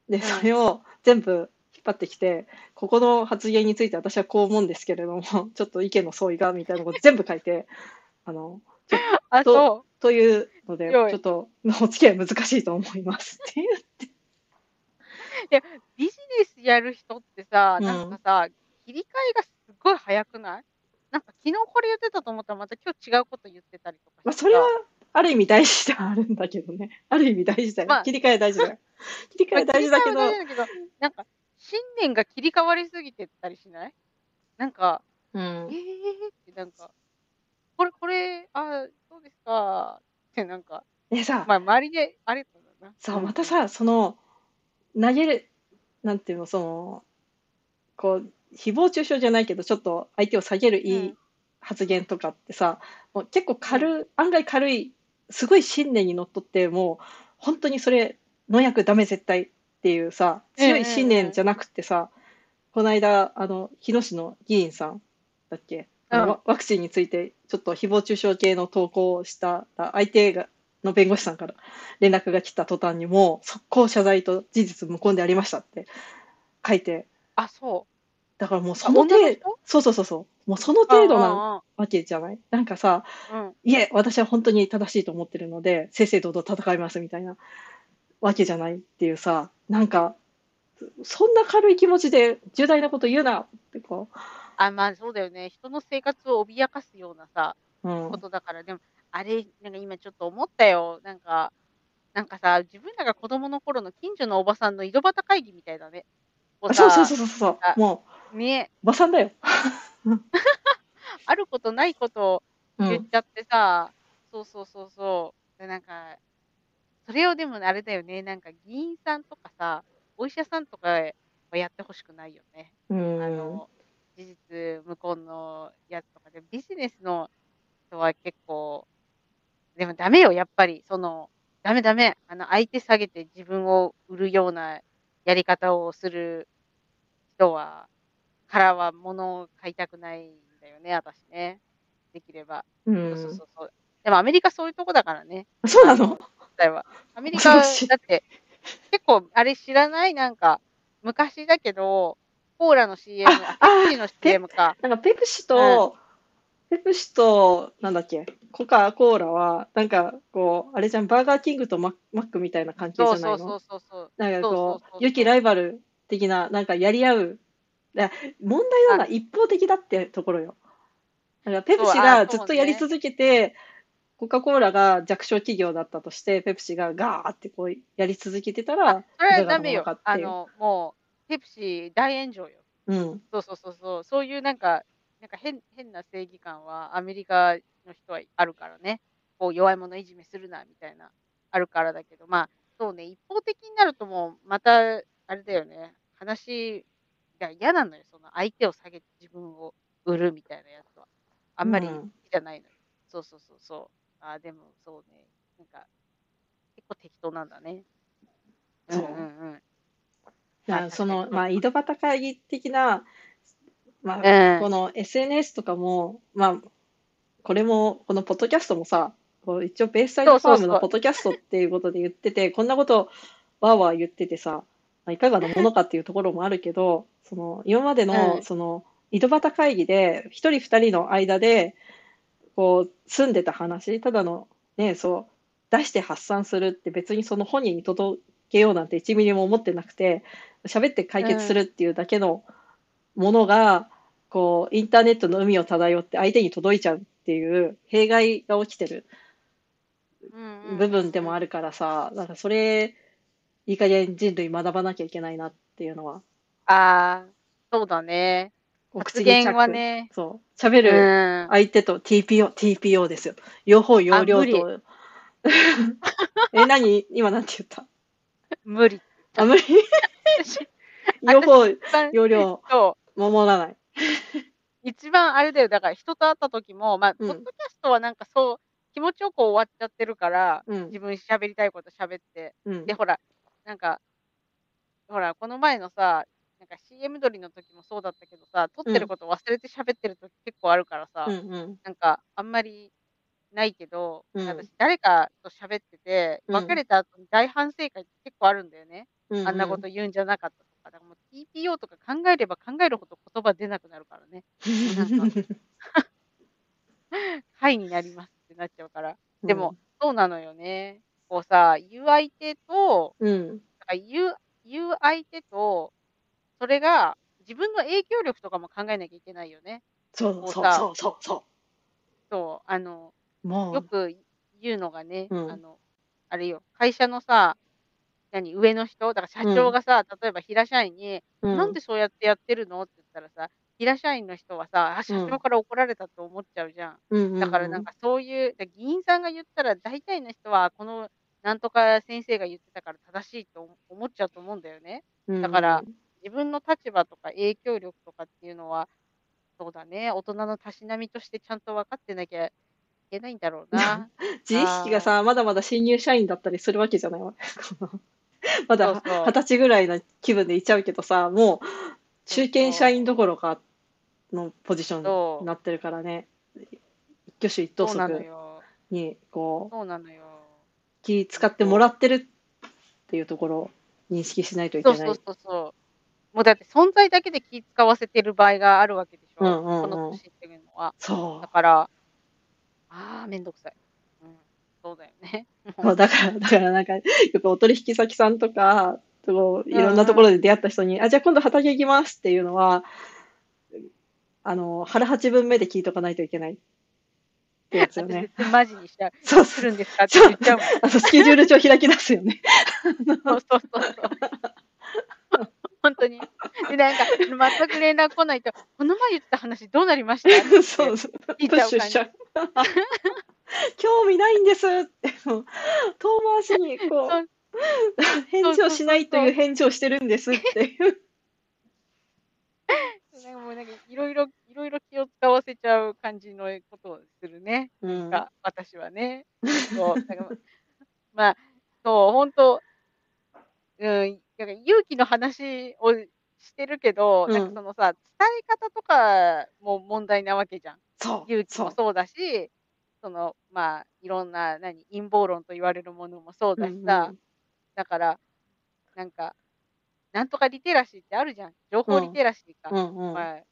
で、うんそれを全部引っ張ってきて、ここの発言について私はこう思うんですけれども、ちょっと意見の相違が、みたいなこと全部書いて、あの、あ、とそというので、ちょっとお付き合い難しいと思います っていう。う。ビジネスやる人ってさ、うんなんかさ、切り替えがすっごい早くない？なんか昨日これ言ってたと思ったらまた今日違うこと言ってたりとかまあ、それはさある意味大事ではあるんだけどね。ある意味大事だよ。まあ切り替え大事だよ。切り替え大事だけどなんか、信念が切り替わりすぎてったりしない？なんか、うんえーってなんか、これ、これ、あ、そうですか。ってなんか、でさ、まあ、周りで、あれだな。さ、またさ、その、投げる、なんていうの、その、こう、誹謗中傷じゃないけど、ちょっと相手を下げるいいうん。発言とかってさ、もう結構軽い、案外軽い、すごい信念にのっとって、もう、本当にそれ、農薬ダメ絶対っていうさ、強い信念じゃなくてさ、この間、あの、日野市の議員さんだっけ、ワクチンについて、ちょっと誹謗中傷系の投稿をしたら、相手が、の弁護士さんから連絡が来た途端にもう、速攻謝罪と事実無根でありましたって書いて、あ、そう。だからもうそあの程度、そうそうそうそう、もうその程度なな。わけじゃないなんかさ、うんうん。いえ、私は本当に正しいと思ってるので、正々堂々戦いますみたいなわけじゃないっていうさ、なんか、そんな軽い気持ちで重大なこと言うなってこあ、まあそうだよね。人の生活を脅かすようなさ、う、うんこ、とだから、でも、あれ、なんか今ちょっと思ったよ。なんか、なんかさ、自分らが子供の頃の近所のおばさんの井戸端会議みたいだね。そうさそうそうそうあそう、もね、う、おばさんだよ。あることないこと言っちゃってさ、そうそうそうそう。でなんか、それをでもあれだよね、なんか議員さんとかさ、お医者さんとかはやってほしくないよね。うん、あの、事実無根のやつとかで、ビジネスの人は結構、でもダメよ、やっぱり。その、ダメダメ。あの、相手下げて自分を売るようなやり方をする人は、からは物を買いたくないんだよね、私ね。できれば。う、そうそうんそうそう。でもアメリカそういうとこだからね。そうなの？アメリカ、だって、結構、あれ知らない？なんか、昔だけど、コーラの CM、ペプシの CM か。なんかペプシと、ペプシと、なんだっけ、コカ・コーラは、なんかこう、あれじゃん、バーガーキングとママックみたいな関係じゃないの？そうそうそうそう。なんかこそう良きライバル的な、なんかやり合う。だ問題なのは一方的だってところよ。だからペプシがずっとやり続けて、コカ・コーラが弱小企業だったとして、ペプシがガーってこうやり続けてたら、それはダメよあの、もう、ペプシ大炎上よ。うん。そうそうそうそう。そういうなんか、なんか変変な正義感はアメリカの人はあるからね。こう弱い者いじめするなみたいな、あるからだけど、まあ、そうね、一方的になるともう、また、あれだよね、話が嫌なのよ。その相手を下げて自分を売るみたいなやつは。あんまりじゃないのよ。そうそうそうそう。あーでもそうね。なんか、結構適当なんだね。うんそううんうん。だからまあその、まあ、井戸端会議的な、まあ、うん。この SNS とかも、まあ、これも、このポッドキャストもさ、こう一応ベースサイドファームのポッドキャストっていうことで言ってて、こんなことわーわー言っててさ、まあいかがなものかっていうところもあるけど、その、今までの、うん。その、井戸端会議で、一人二人の間で、こう、住んでた話、ただの、ね、そう、出して発散するって別にその本人に届けようなんて1ミリも思ってなくて、喋って解決するっていうだけのものが、こう、インターネットの海を漂って相手に届いちゃうっていう弊害が起きてるうんうん部分でもあるからさ、なんかそれ、いい加減人類学ばなきゃいけないなっていうのは、ああ、そうだね。お発言はね、そう、喋うるん。相手と TPO、TPO ですよ。両方容量と。え、何？今なんて言った？無理。あ、無理 私両方容量。守らない。一番あれだよ。だから人と会った時も、まあ、うんポッドキャストはなんかそう、気持ちよく終わっちゃってるから、うん自分喋りたいこと喋って。うんで、ほら、なんか、ほら、この前のさ、なんか CM 撮りの時もそうだったけどさ、撮ってること忘れて喋ってる時結構あるからさ、うんうんなんかあんまりないけど、うん私誰かと喋ってて、うん別れた後に大反省会って結構あるんだよね。うんあんなこと言うんじゃなかったとか。だからもう TPO とか考えれば考えるほど言葉出なくなるからね。なんか はいになりますってなっちゃうから。でも、そうなのよね。こうさ、言う相手と、うん、なんか言う、言う相手と、それが自分の影響力とかも考えなきゃいけないよね。そうこうさそうそうそうそそう、あの、う。もう、よく言うのがね、うん。あの、あれよ、会社のさ、何、上の人、だから社長がさ、例えば平社員に、うんなんでそうやってやってるの？って言ったらさ、平社員の人はさ、あ、社長から怒られたって思っちゃうじゃん。うんうんうん。だからなんかそういう、だ議員さんが言ったら大体の人は、このなんとか先生が言ってたから正しいと思思っちゃうと思うんだよね。だから自分の立場とか影響力とかっていうのは、そうだね、大人のたしなみとしてちゃんと分かってなきゃいけないんだろうな。自意識がさ、まだまだ新入社員だったりするわけじゃないわ。まだ二十歳ぐらいな気分でいちゃうけどさ、もう中堅社員どころかのポジションになってるからね。一挙手一投足よ。にこう。気使ってもらってるっていうところを認識しないといけない。そうそうそうそう。もうだって存在だけで気使わせてる場合があるわけでしょ。うんうんうんこの年っていうのは。そだから、ああ、めんどくさい。うん、そうだよね。う。もうだから、だからなんか、よくお取引先さんとか、こういろんなところで出会った人に、あ、じゃあ今度畑行きますっていうのは、あの、腹八分目で聞いとかないといけないってやつよ私ね。マジにしちゃう。そう。するんですかって言っちゃう。あの、スケジュール帳開き出すよね。そ うそうそうそう。本当に。で、なんか、全く連絡来ないと、この前言った話どうなりました？ってそうそう。聞いプちゃう感じ。興味ないんですって、遠回しに、こ そうう、返事をしないという返事をしてるんですっていう。なんかもうなんかいろいろ、いろいろ気を使わせちゃう感じのことをするね。うん。が、私はね。そう。だからまあ、そう、本当うん、なんか勇気の話をしてるけど、うんなんかそのさ、伝え方とかも問題なわけじゃん。そう。勇気そう。もそうだし、その、まあ、いろんな、何、陰謀論と言われるものもそうだしさ、うんだから、なんか、なんとかリテラシーってあるじゃん。情報リテラシーか。うんうん。まあ、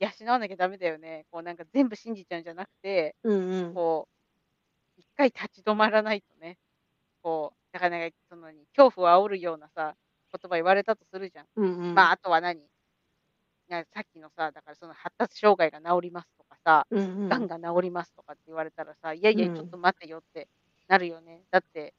養わなきゃダメだよね。こうなんか全部信じちゃうんじゃなくて、うんうん。こう、一回立ち止まらないとね。こう、だからなんか、その、恐怖を煽るようなさ、言葉言われたとするじゃん。うんうん。まあ、あとは何？なさっきのさ、だからその発達障害が治りますとかさ、うんうん。がんが治りますとかって言われたらさ、いやいや、うんちょっと待ってよってなるよね。だって、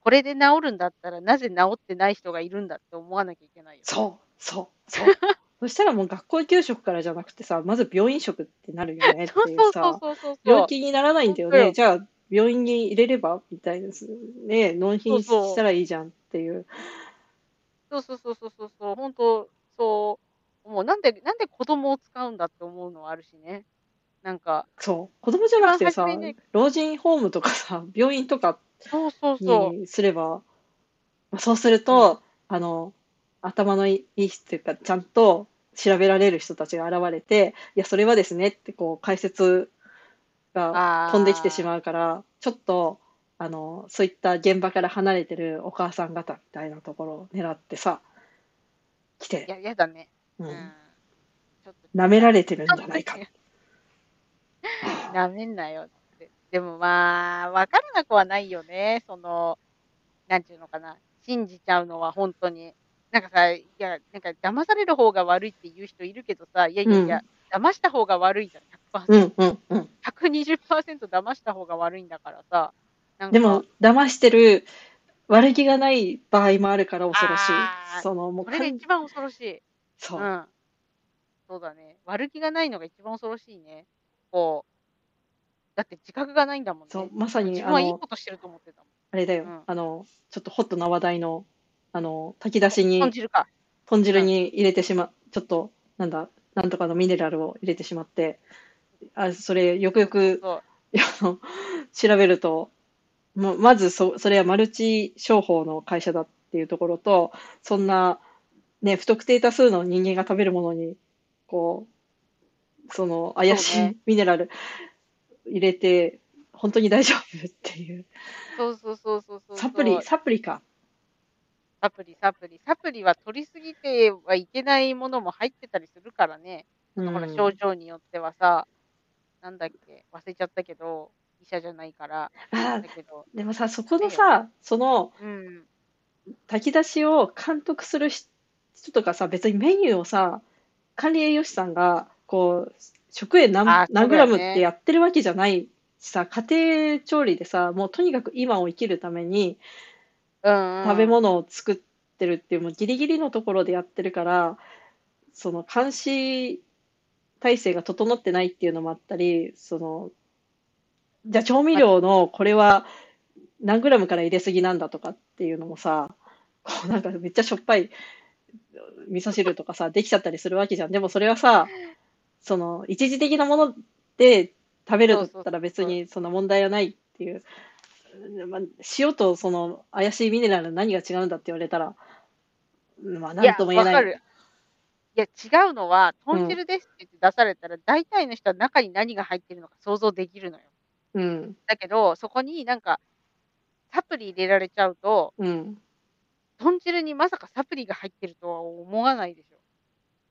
これで治るんだったら、なぜ治ってない人がいるんだって思わなきゃいけないよ。そう、そう、そう。そしたらもう学校給食からじゃなくてさ、まず病院食ってなるよねって そういうそうそうさ、そうそう。病気にならないんだよね。じゃあ、病院に入れればみたいですね。納品したらいいじゃんっていう。そうそうそうそうそうそう、本当、そう、もうなんで、なんで子供を使うんだって思うのはあるしね。なんか、そう。子供じゃなくてさ老人ホームとかさ、病院とかそうそうそう。にすれば、そうすると、あの、頭のいい人っていうか、ちゃんと調べられる人たちが現れて、いや、それはですねって、こう、解説が飛んできてしまうから、ちょっと、あの、そういった現場から離れてるお母さん方みたいなところを狙ってさ、来て、いや、やだね。ううんん。ちょっと舐められてるんじゃないか。なめんなよって。でもまあ、わからなくはないよね。その、なんていうのかな。信じちゃうのは本当に。なんかさ、いや、なんか騙される方が悪いって言う人いるけどさ、いやいやいや、騙した方が悪いじゃん、100%。うんうんうん。120%騙した方が悪いんだからさ。でも、騙してる悪気がない場合もあるから恐ろしい。その、もうそれが一番恐ろしい。そうう。ん。そうだね。悪気がないのが一番恐ろしいね。こう。だって自覚がないんだもんね。そう、まさに、自あの分はいいこ、としてると思ってたもん。あれだよ、うんあの、ちょっとホットな話題の、あの、炊き出しに豚、汁か。豚汁に入れてしま、ちょっと、なんだ、なんとかのミネラルを入れてしまって、あ、それ、よくよく、調べると、もうまずそ、それはマルチ商法の会社だっていうところと、そんな、ね、不特定多数の人間が食べるものに、こう、その怪しいミネラル入れて、本当に大丈夫っていう。そうそうそうそうそう。サプリ、サプリか。サプリ、サプリ。サプリは取りすぎてはいけないものも入ってたりするからね。うんほら、症状によってはさ、なんだっけ、忘れちゃったけど、医者じゃないから、あだけど、でもさ、そこのさ、そのうん。炊き出しを監督する人とかさ、別にメニューをさ、管理栄養士さんが、こう、食塩何あ何グラムってやってるわけじゃないしさ、家庭調理でさ、もうとにかく今を生きるために食べ物を作ってるっていう、もうギリギリのところでやってるから、その監視体制が整ってないっていうのもあったり、その、じゃあ調味料のこれは何グラムから入れすぎなんだとかっていうのもさ、こうなんかめっちゃしょっぱい味噌汁とかさ、できちゃったりするわけじゃん。でもそれはさ、その一時的なもので食べるんだったら別にそんな問題はないっていう。まあ、塩とその怪しいミネラルの何が違うんだって言われたら、まあ、いや、なんとも言えない。わかる。いや、違うのは、豚汁ですって言って出されたら、大体の人は中に何が入ってるのか想像できるのよ。うん、だけど、そこになんか、サプリ入れられちゃうと、うん、豚汁にまさかサプリが入ってるとは思わないでしょ。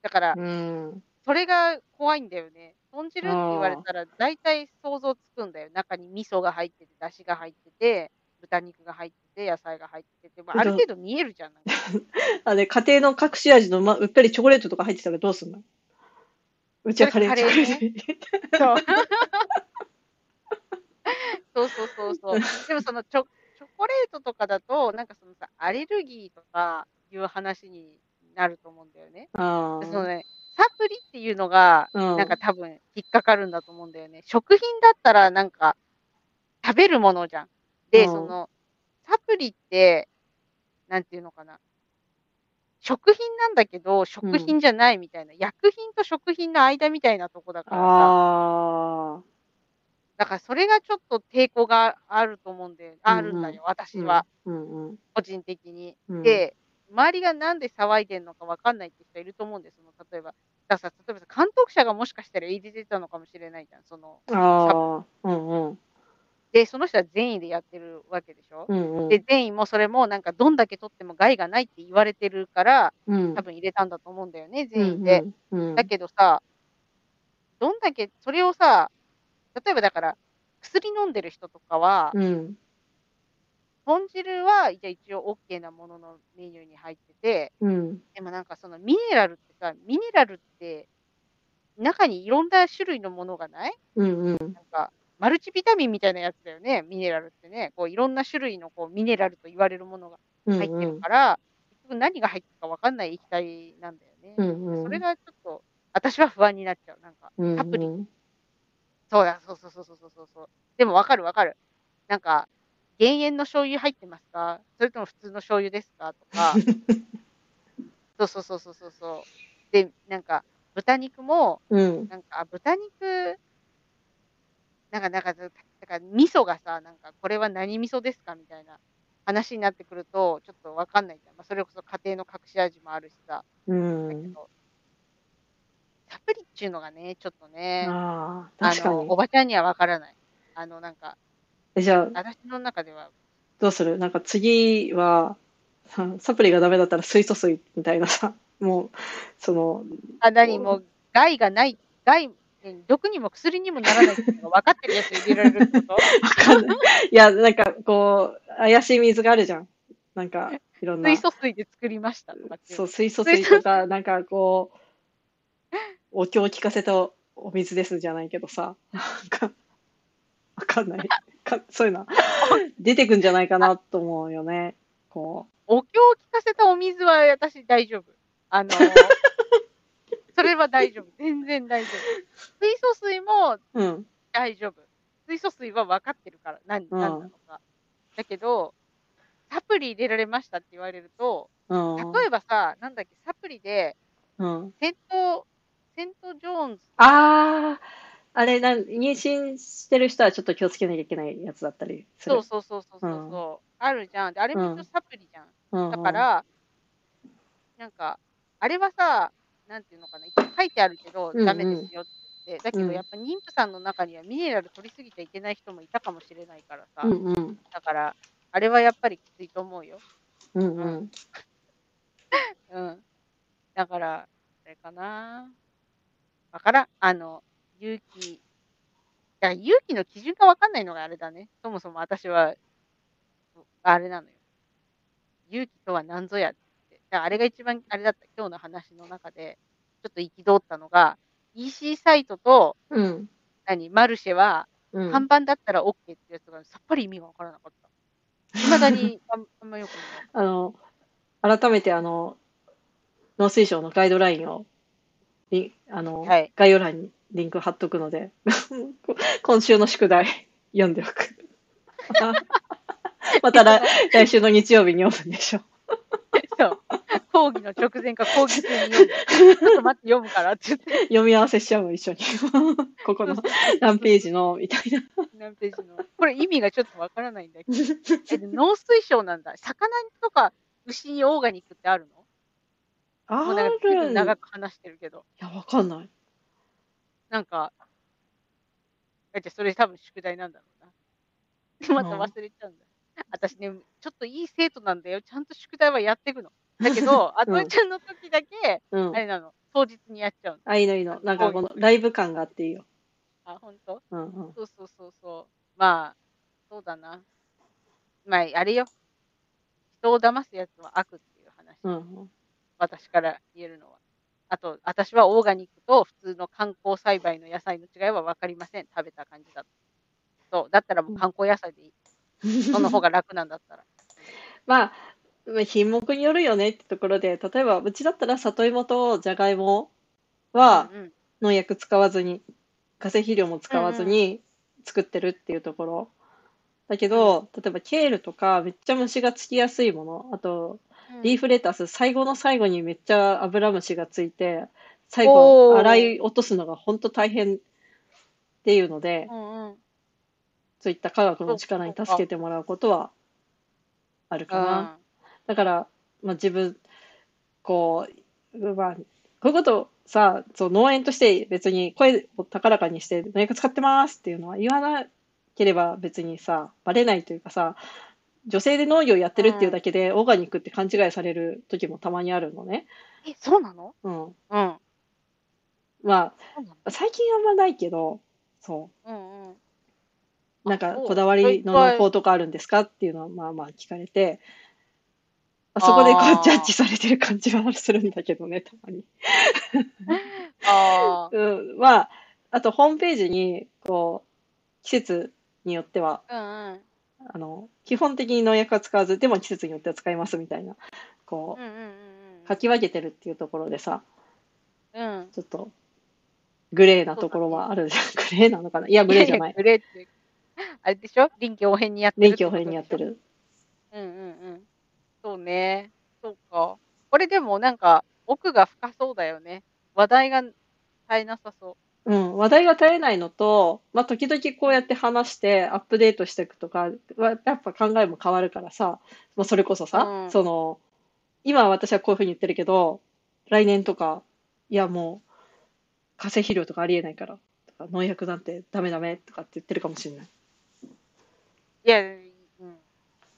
だから、うん、それが怖いんだよね。豚汁って言われたら、大体想像つくんだよ。中に味噌が入ってて、だしが入ってて、豚肉が入ってて、野菜が入ってて、まあ、ある程度見えるじゃん。なんかあれ、家庭の隠し味の、ま、うっかりチョコレートとか入ってたらどうすんの？うちはカレー、チョコレーそう そうそうそうそう。でもそのチョチョコレートとかだと、なんかそのさ、アレルギーとかいう話になると思うんだよね。そのね、サプリっていうのが、うんなんか多分引っかかるんだと思うんだよね。食品だったらなんか食べるものじゃん。で、うんそのサプリって、なんていうのかな。食品なんだけど、食品じゃないみたいな、薬品と食品の間みたいなとこだからさ、あだからそれがちょっと抵抗があると思うんで、あるんだよ、あ、私は、うん、うん、個人的に。うん。で、周りがなんで騒いでるのかわかんないって人いると思うんです。その例えば、だからさ、例えばさ、監督者がもしかしたら入れてたのかもしれないじゃん。そのああ、うん、うん、で、その人は善意でやってるわけでしょ？うん、うん。で、善意もそれもなんかどんだけ取っても害がないって言われてるから、うん、多分入れたんだと思うんだよね、うん、善意で。うん、うんだけどさ、どんだけ、それをさ、例えばだから、薬飲んでる人とかは、うん、豚汁は、じゃあ一応 OK なもののメニューに入ってて、うん、でもなんかそのミネラルってさ、ミネラルって、中にいろんな種類のものがない？うん、うん、なんか、マルチビタミンみたいなやつだよね、ミネラルってね。こういろんな種類のこうミネラルと言われるものがうん、入ってるから、結局何が入ってるか分かんない液体なんだよね。うん、うん、それがちょっと、私は不安になっちゃう。なんか、うん、サプリうん、そうだ、そうそうそうそうそうそう。でも分かる分かる。なんか、減塩の醤油入ってますかそれとも普通の醤油ですか？とか。そ うそうそうそうそうそう。で、なんか、豚肉も、うん、なんか、あ豚肉なんか、なんか、だから味噌がさ、なんかこれは何味噌ですか？みたいな話になってくると、ちょっとわかんないじゃん。まあ、それこそ家庭の隠し味もあるしさ。うだけん。ど、サプリっちゅうのがね、ちょっとね、ああ、あの、確かに。おばちゃんにはわからない。あの、なんか、え、じゃあ、私の中では、どうする？なんか次は、さサプリがダメだったら水素水みたいなさ、もう、その、あ、何もう、害がない、害、何毒にも薬にもならないっていうのが分かってるやつ入れられること？わかんない。いや、なんかこう、怪しい水があるじゃん。なんか、いろんな水。素水で作りましたとか。そう、水素水とか、なんかこう、お経を聞かせたお水ですじゃないけどさ、なんか、わかんない。か そういうの、出てくんじゃないかなと思うよね。こお経を聞かせたお水は私大丈夫。あの、それは大丈夫。全然大丈夫。水素水もう。うん。大丈夫。水素水は分かってるから、何、うん何なのか。だけど、サプリ入れられましたって言われると、うん。例えばさ、なんだっけ、サプリで、うん。セント、セント・ジョーンズ、ああ、あれなん、妊娠してる人はちょっと気をつけなきゃいけないやつだったりする？そうそうそうそうそうそう、あるじゃん。で、あれも一応サプリじゃん。うんだか、ら、なんか、あれはさ、なんていうのかな、書いてあるけど、うんうんダメですよって言って。だけうんど、やっぱ妊婦さんの中にはミネラル取りすぎちゃいけない人もいたかもしれないからさ。うんうん。だから、あれはやっぱりきついと思うよ。うんうん。うん。だから、あれかな。わからん。あの、勇気。だから勇気の基準がわかんないのがあれだね。そもそも私は、あれなのよ。勇気とは何ぞやって。だからあれが一番、あれだった。今日の話の中で、ちょっと憤ったのが、EC サイトと、うん。何、マルシェは、うん。看板だったら OK ってやつがさっぱり意味がわからなかった。未だにあんあんまよくない。あの、改めてあの、農水省のガイドラインを、リあの、はい概要欄にリンク貼っとくので、今週の宿題 読んでおく。また来来週の日曜日に読むんでしょ。そう。講義の直前か講義中に読む。ちょっと待って読むからって言って。読み合わせしちゃうの、一緒に。ここの何ページの、みたいな。何ページの。これ意味がちょっとわからないんだけど。え、で農水省なんだ。魚とか牛にオーガニックってあるの？ある長く話してるけど。いや、わかんない。なんか、え、じゃあそれ多分宿題なんだろうな。また忘れちゃうんだ。私ね、ちょっといい生徒なんだよ。ちゃんと宿題はやっていくの。だけど、あとちゃんの時だけ、うんあ。れなの、当日にやっちゃうの。あ、いいのいいの。なんかこのライブ感があっていいよ。あ、本当？うんうん。そうそうそうそう。まあ、そうだな。まあ、あれよ。人を騙すやつは悪っていう話。うんうん。私から言えるのは。あと、私はオーガニックと普通の観光栽培の野菜の違いは分かりません。食べた感じだと。そう。だったらもう観光野菜でいい。その方が楽なんだったら。まあ、まあ品目によるよねってところで、例えばうちだったら里芋とじゃがいもは農薬使わずに、化成肥料も使わずに作ってるっていうところ。だけど、例えばケールとかめっちゃ虫がつきやすいもの、あとリーフレタス、最後の最後にめっちゃアブラムシがついて、最後洗い落とすのが本当大変っていうので、うんうん。そういった科学の力に助けてもらうことはあるかな。だから、まあ、自分、こう、まあ、こういうことをさ、そう農園として別に声を高らかにして農薬使ってますっていうのは言わなければ別にさ、バレないというかさ、女性で農業やってるっていうだけでオーガニックって勘違いされる時もたまにあるのね。え、そうなの？うん。うん。まあ、最近あんまないけど、そうんうん。う。なんか、こだわりの農法とかあるんですかっていうのは、まあまあ聞かれて、あそこでこうジャッジされてる感じはするんだけどね、たまに。あ うん、まあ、あとホームページに、こう、季節によっては、あ。うんうん。あの、基本的に農薬は使わず、でも季節によっては使いますみたいな、こうんうんうんう、書き分けてるっていうところでさ、うん。うん。ちょっと、グレーなところはあるじゃん。グレーなのかな？いや、グレーじゃない。グレーって。あれでしょ？臨機応変にやってる臨機応変にやって。る。うんうんうん。そうね。そうか。これでもなんか、奥が深そうだよね。話題が絶えなさそうん、話題が絶えないのと、まあ、時々こうやって話してアップデートしていくとかは、やっぱ考えも変わるからさ、まあ、それこそさ、うんその、今は私はこういうふうに言ってるけど、来年とか、いやもう、化成肥料とかありえないから、とか農薬なんてダメダメとかって言ってるかもしれない。いや、うん。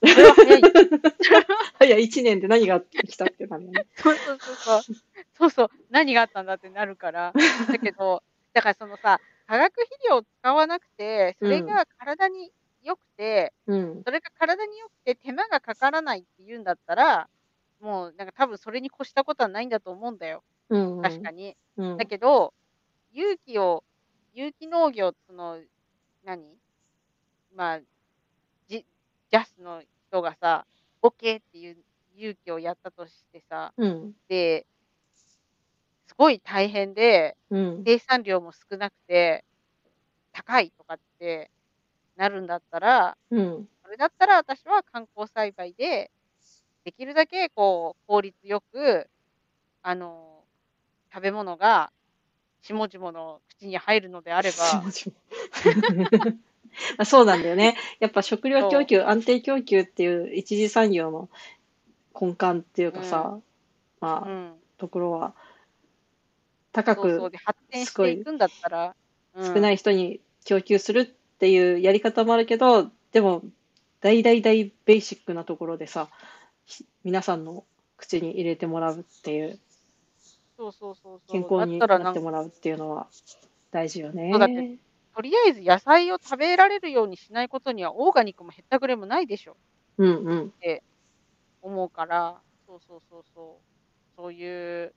それは早い。いや、1年で何が来たってなるよね。そうそうそうそう。そうそう。何があったんだってなるから。だけど、だからそのさ、化学肥料を使わなくて、それが体に良くて、うん。それが体に良くて手間がかからないっていうんだったら、もうなんか多分それに越したことはないんだと思うんだよ。うん。確かに。うん。だけど、有機を、有機農業、その、何？まあ、ジジャスの人がさ、OK っていう有機をやったとしてさ、うん。で、すごい大変で、うん。生産量も少なくて、高いとかってなるんだったら、うん。それだったら私は観光栽培で、できるだけこう効率よく、あの、食べ物が下々の口に入るのであれば、あそうなんだよね。やっぱ食料供給、安定供給っていう一次産業の根幹っていうかさ、まあ、うん、ところは、高く発展していくんだったら、少ないい人に供給するっていうやり方もあるけど、でも、大大大ベーシックなところでさ、ひ皆さんの口に入れてもらうっていう、そうそうそうそう。健康になってもらうっていうのは大事よね。とりあえず野菜を食べられるようにしないことにはオーガニックもへったくれもないでしょうんうん。って思うから、そうそうそうそう。そういう、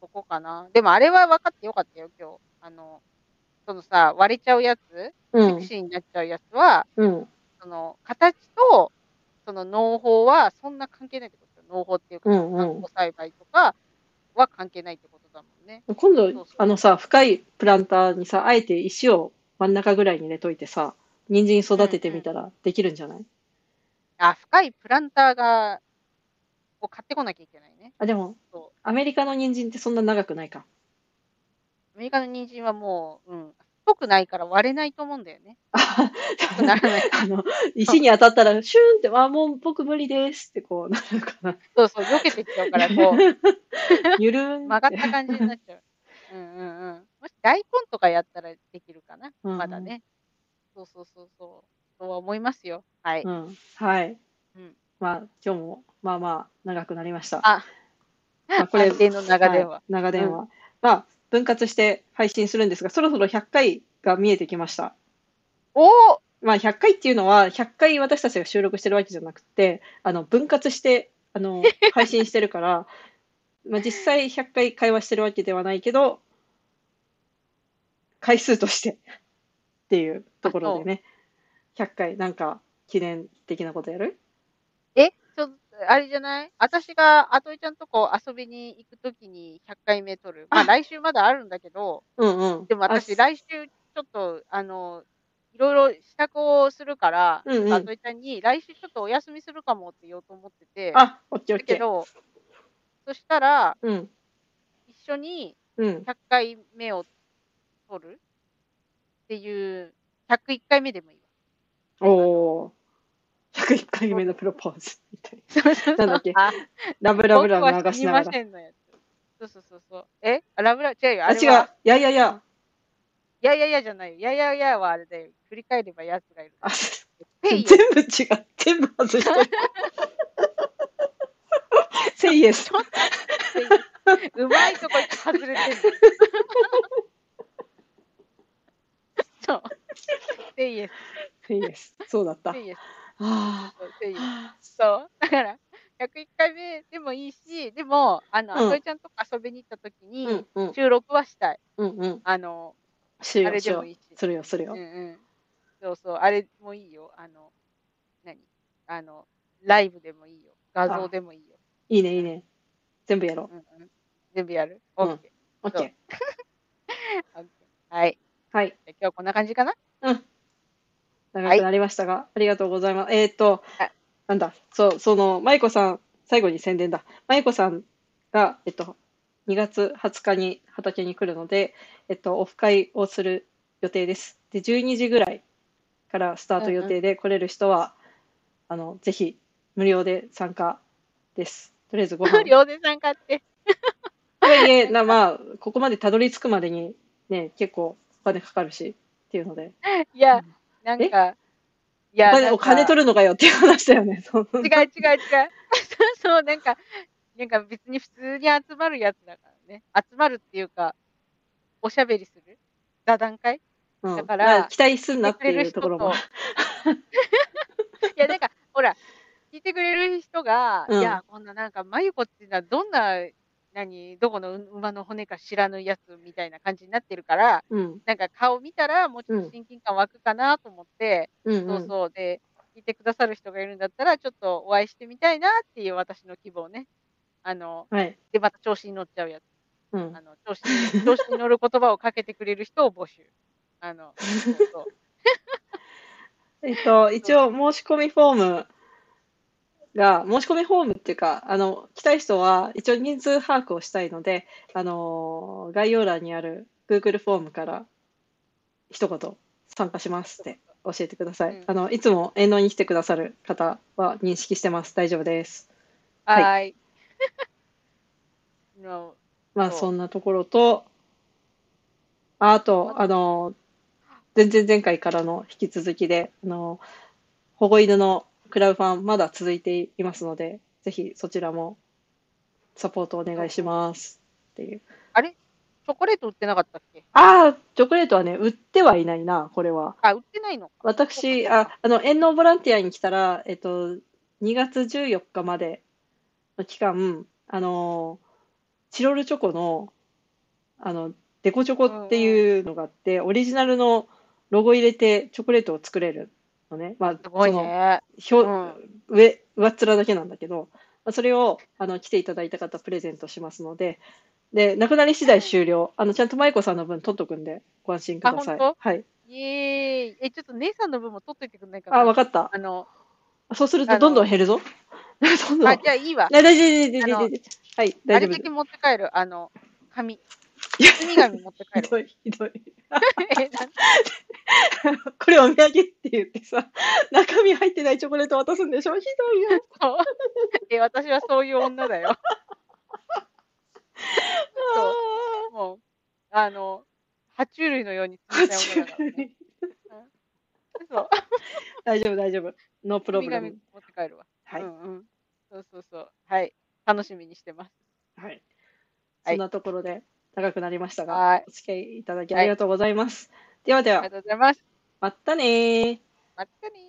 とこかな。でもあれは分かってよかったよ、今日。あの、そのさ、割れちゃうやつ、うんセク。シーになっちゃうやつは、うん。その、形と、その農法はそんな関係ないってことよ。農法っていうか、うん栽培とかは関係ないってことだもんね。今度そうそう、あのさ、深いプランターにさ、あえて石を真ん中ぐらいに入れといてさ、人参育ててみたらできるんじゃない、あ、深いプランターが、を買ってこなきゃいけないね。あ、でもそう、アメリカの人参ってそんな長くないか。アメリカの人参はもう、うん、太くないから割れないと思うんだよね。あ太くならない。あの、石に当たったら、シューンって、あ、もう僕無理ですってこうなるかな。そうそう、避けてっちゃうから、こう、ゆるーん曲がった感じになっちゃう。うんうんうん。もし大根とかやったらできるかな。うんうんまだね。そうそうそうそう。とは思いますよ。はい。うん。はい。うんまあ、今日も、まあまあ、長くなりました。あ、まあこれの長電話。はい長電話。まあ、分割して配信するんですが、そろそろ100回が見えてきました。おおまあ、100回っていうのは、100回私たちが収録してるわけじゃなくて、あの、分割して、あの、配信してるから、まあ、実際100回会話してるわけではないけど、回数として っていうところでね、100回なんか記念的なことやるえ、ちょっと、あれじゃない？私が、あといちゃんとこ遊びに行くときに100回目撮る。まあ来週まだあるんだけど、うんうん。でも私あ来週ちょっと、あの、いろいろ支度をするから、うんうんあといちゃんに来週ちょっとお休みするかもって言おうと思ってて、あ、オッケーオッケー。だけど、そしたら、うん。一緒にうん。100回目を撮るっていう、101回目でもいいわ。おお。101回目のプロポーズみたいそうそうそうなんだっけ？ラブラブラ僕は死にま流しながら。そうそうそうそう。え？あラブラ、違うよ。ああ、違う。いやいやいや。いやいやいやじゃないよ。いやいやいやはあれだよ。振り返れば奴がいる。あ、全部違う。全部外してる。セイエス。うまいとこ外れてる。そう。セイエス。セイエス。そうだった。セイエス。あそうセイエス。あ。そう。だから、101回目でもいいし、でも、あの、うんあといちゃんとか遊びに行った時うにん、うん。収録はしたい。うんうん。あの、あれでもいいし。するよ、するようん。うん。そうそう、あれもいいよ。あの、何？あの、ライブでもいいよ。画像でもいいよ。いいね、いいね。全部やろうんうん。全部やる？うん ?OK。う。オッケー。OK はい。はい。じゃあ今日こんな感じかな？長くなりましたが、ありがとうございます。えっ、とはい、なんだ、そう、その、舞子さん、最後に宣伝だ。舞子さんが、えっと、2月20日に畑に来るので、えっと、オフ会をする予定です。で、12時ぐらいからスタート予定で来れる人は、あの、ぜひ無料で参加です。とりあえずご飯。無料で参加って。とはいえ、なまあ、ここまでたどり着くまでにね、結構お金かかるしっていうので。いや、なんか、いや、お金取るのかよっていう話だよね。違う違う違う。そう、なんか、なんか別に普通に集まるやつだからね。集まるっていうか、おしゃべりする？座談会、うん、だから、期待すんなっていうところも。いや、なんか、ほら、聞いてくれる人が、うん、いや、こんななんか、まゆこっていうのはどんな、何、どこの馬の骨か知らぬやつみたいな感じになってるから、うん、なんか顔見たらもうちょっと親近感湧くかなと思って、うん、そうそう。で、聞いてくださる人がいるんだったら、ちょっとお会いしてみたいなっていう私の希望ね。あの、はい、で、また調子に乗っちゃうやつ。うん、あの調子に調子に乗る言葉をかけてくれる人を募集。あの、えっと、一応申し込みフォームが、申し込みフォームっていうか、あの、来たい人は一応人数把握をしたいので、あの、概要欄にある Google フォームから一言参加しますって教えてください。うん、あの、いつも遠納に来てくださる方は認識してます。大丈夫です。はい。はい まあ、そんなところと、あと、あの、全然前回からの引き続きで、あの、保護犬のクラウファンまだ続いていますので、ぜひそちらもサポートお願いしますっていう。あれ？チョコレート売ってなかったっけ？ああ、チョコレートはね、売ってはいないな、これは。あ、売ってないの私、あ、あの、遠納ボランティアに来たら、えっと、2月14日までの期間、あの、チロルチョコの、あの、デコチョコっていうのがあって、オリジナルのロゴ入れてチョコレートを作れるのね。まあ、すごいね。その、うん、上、上っ面だけなんだけど、まあ、それを、あの、来ていただいた方プレゼントしますので、で、なくなり次第終了。あの、ちゃんと舞子さんの分取っとくんで、ご安心ください。はい。イエーイ。え、ちょっと姉さんの分も取っといてくんないかな？あ、わかった。あの、そうするとどんどん減るぞ。どんどん。あ、じゃあいいわ。大丈夫、大丈夫、大丈夫。はい、大丈夫。あれだけ持って帰る、あの、紙。包み紙持って帰る。ひどい、ひどい。これお土産って言ってさ、中身入ってないチョコレート渡すんでしょ？ひどいよ。え、私はそういう女だよ。そう。もう、あの、爬虫類のように冷たい女だから、ね。そう。大丈夫、大丈夫。ノープロブレム。持って帰るわ。はい。うんうん。そうそうそう。はい。楽しみにしてます。はい。そんなところで長くなりましたが、はい、お付き合いいただきありがとうございます。はい、ではでは。ありがとうございます。またねまたね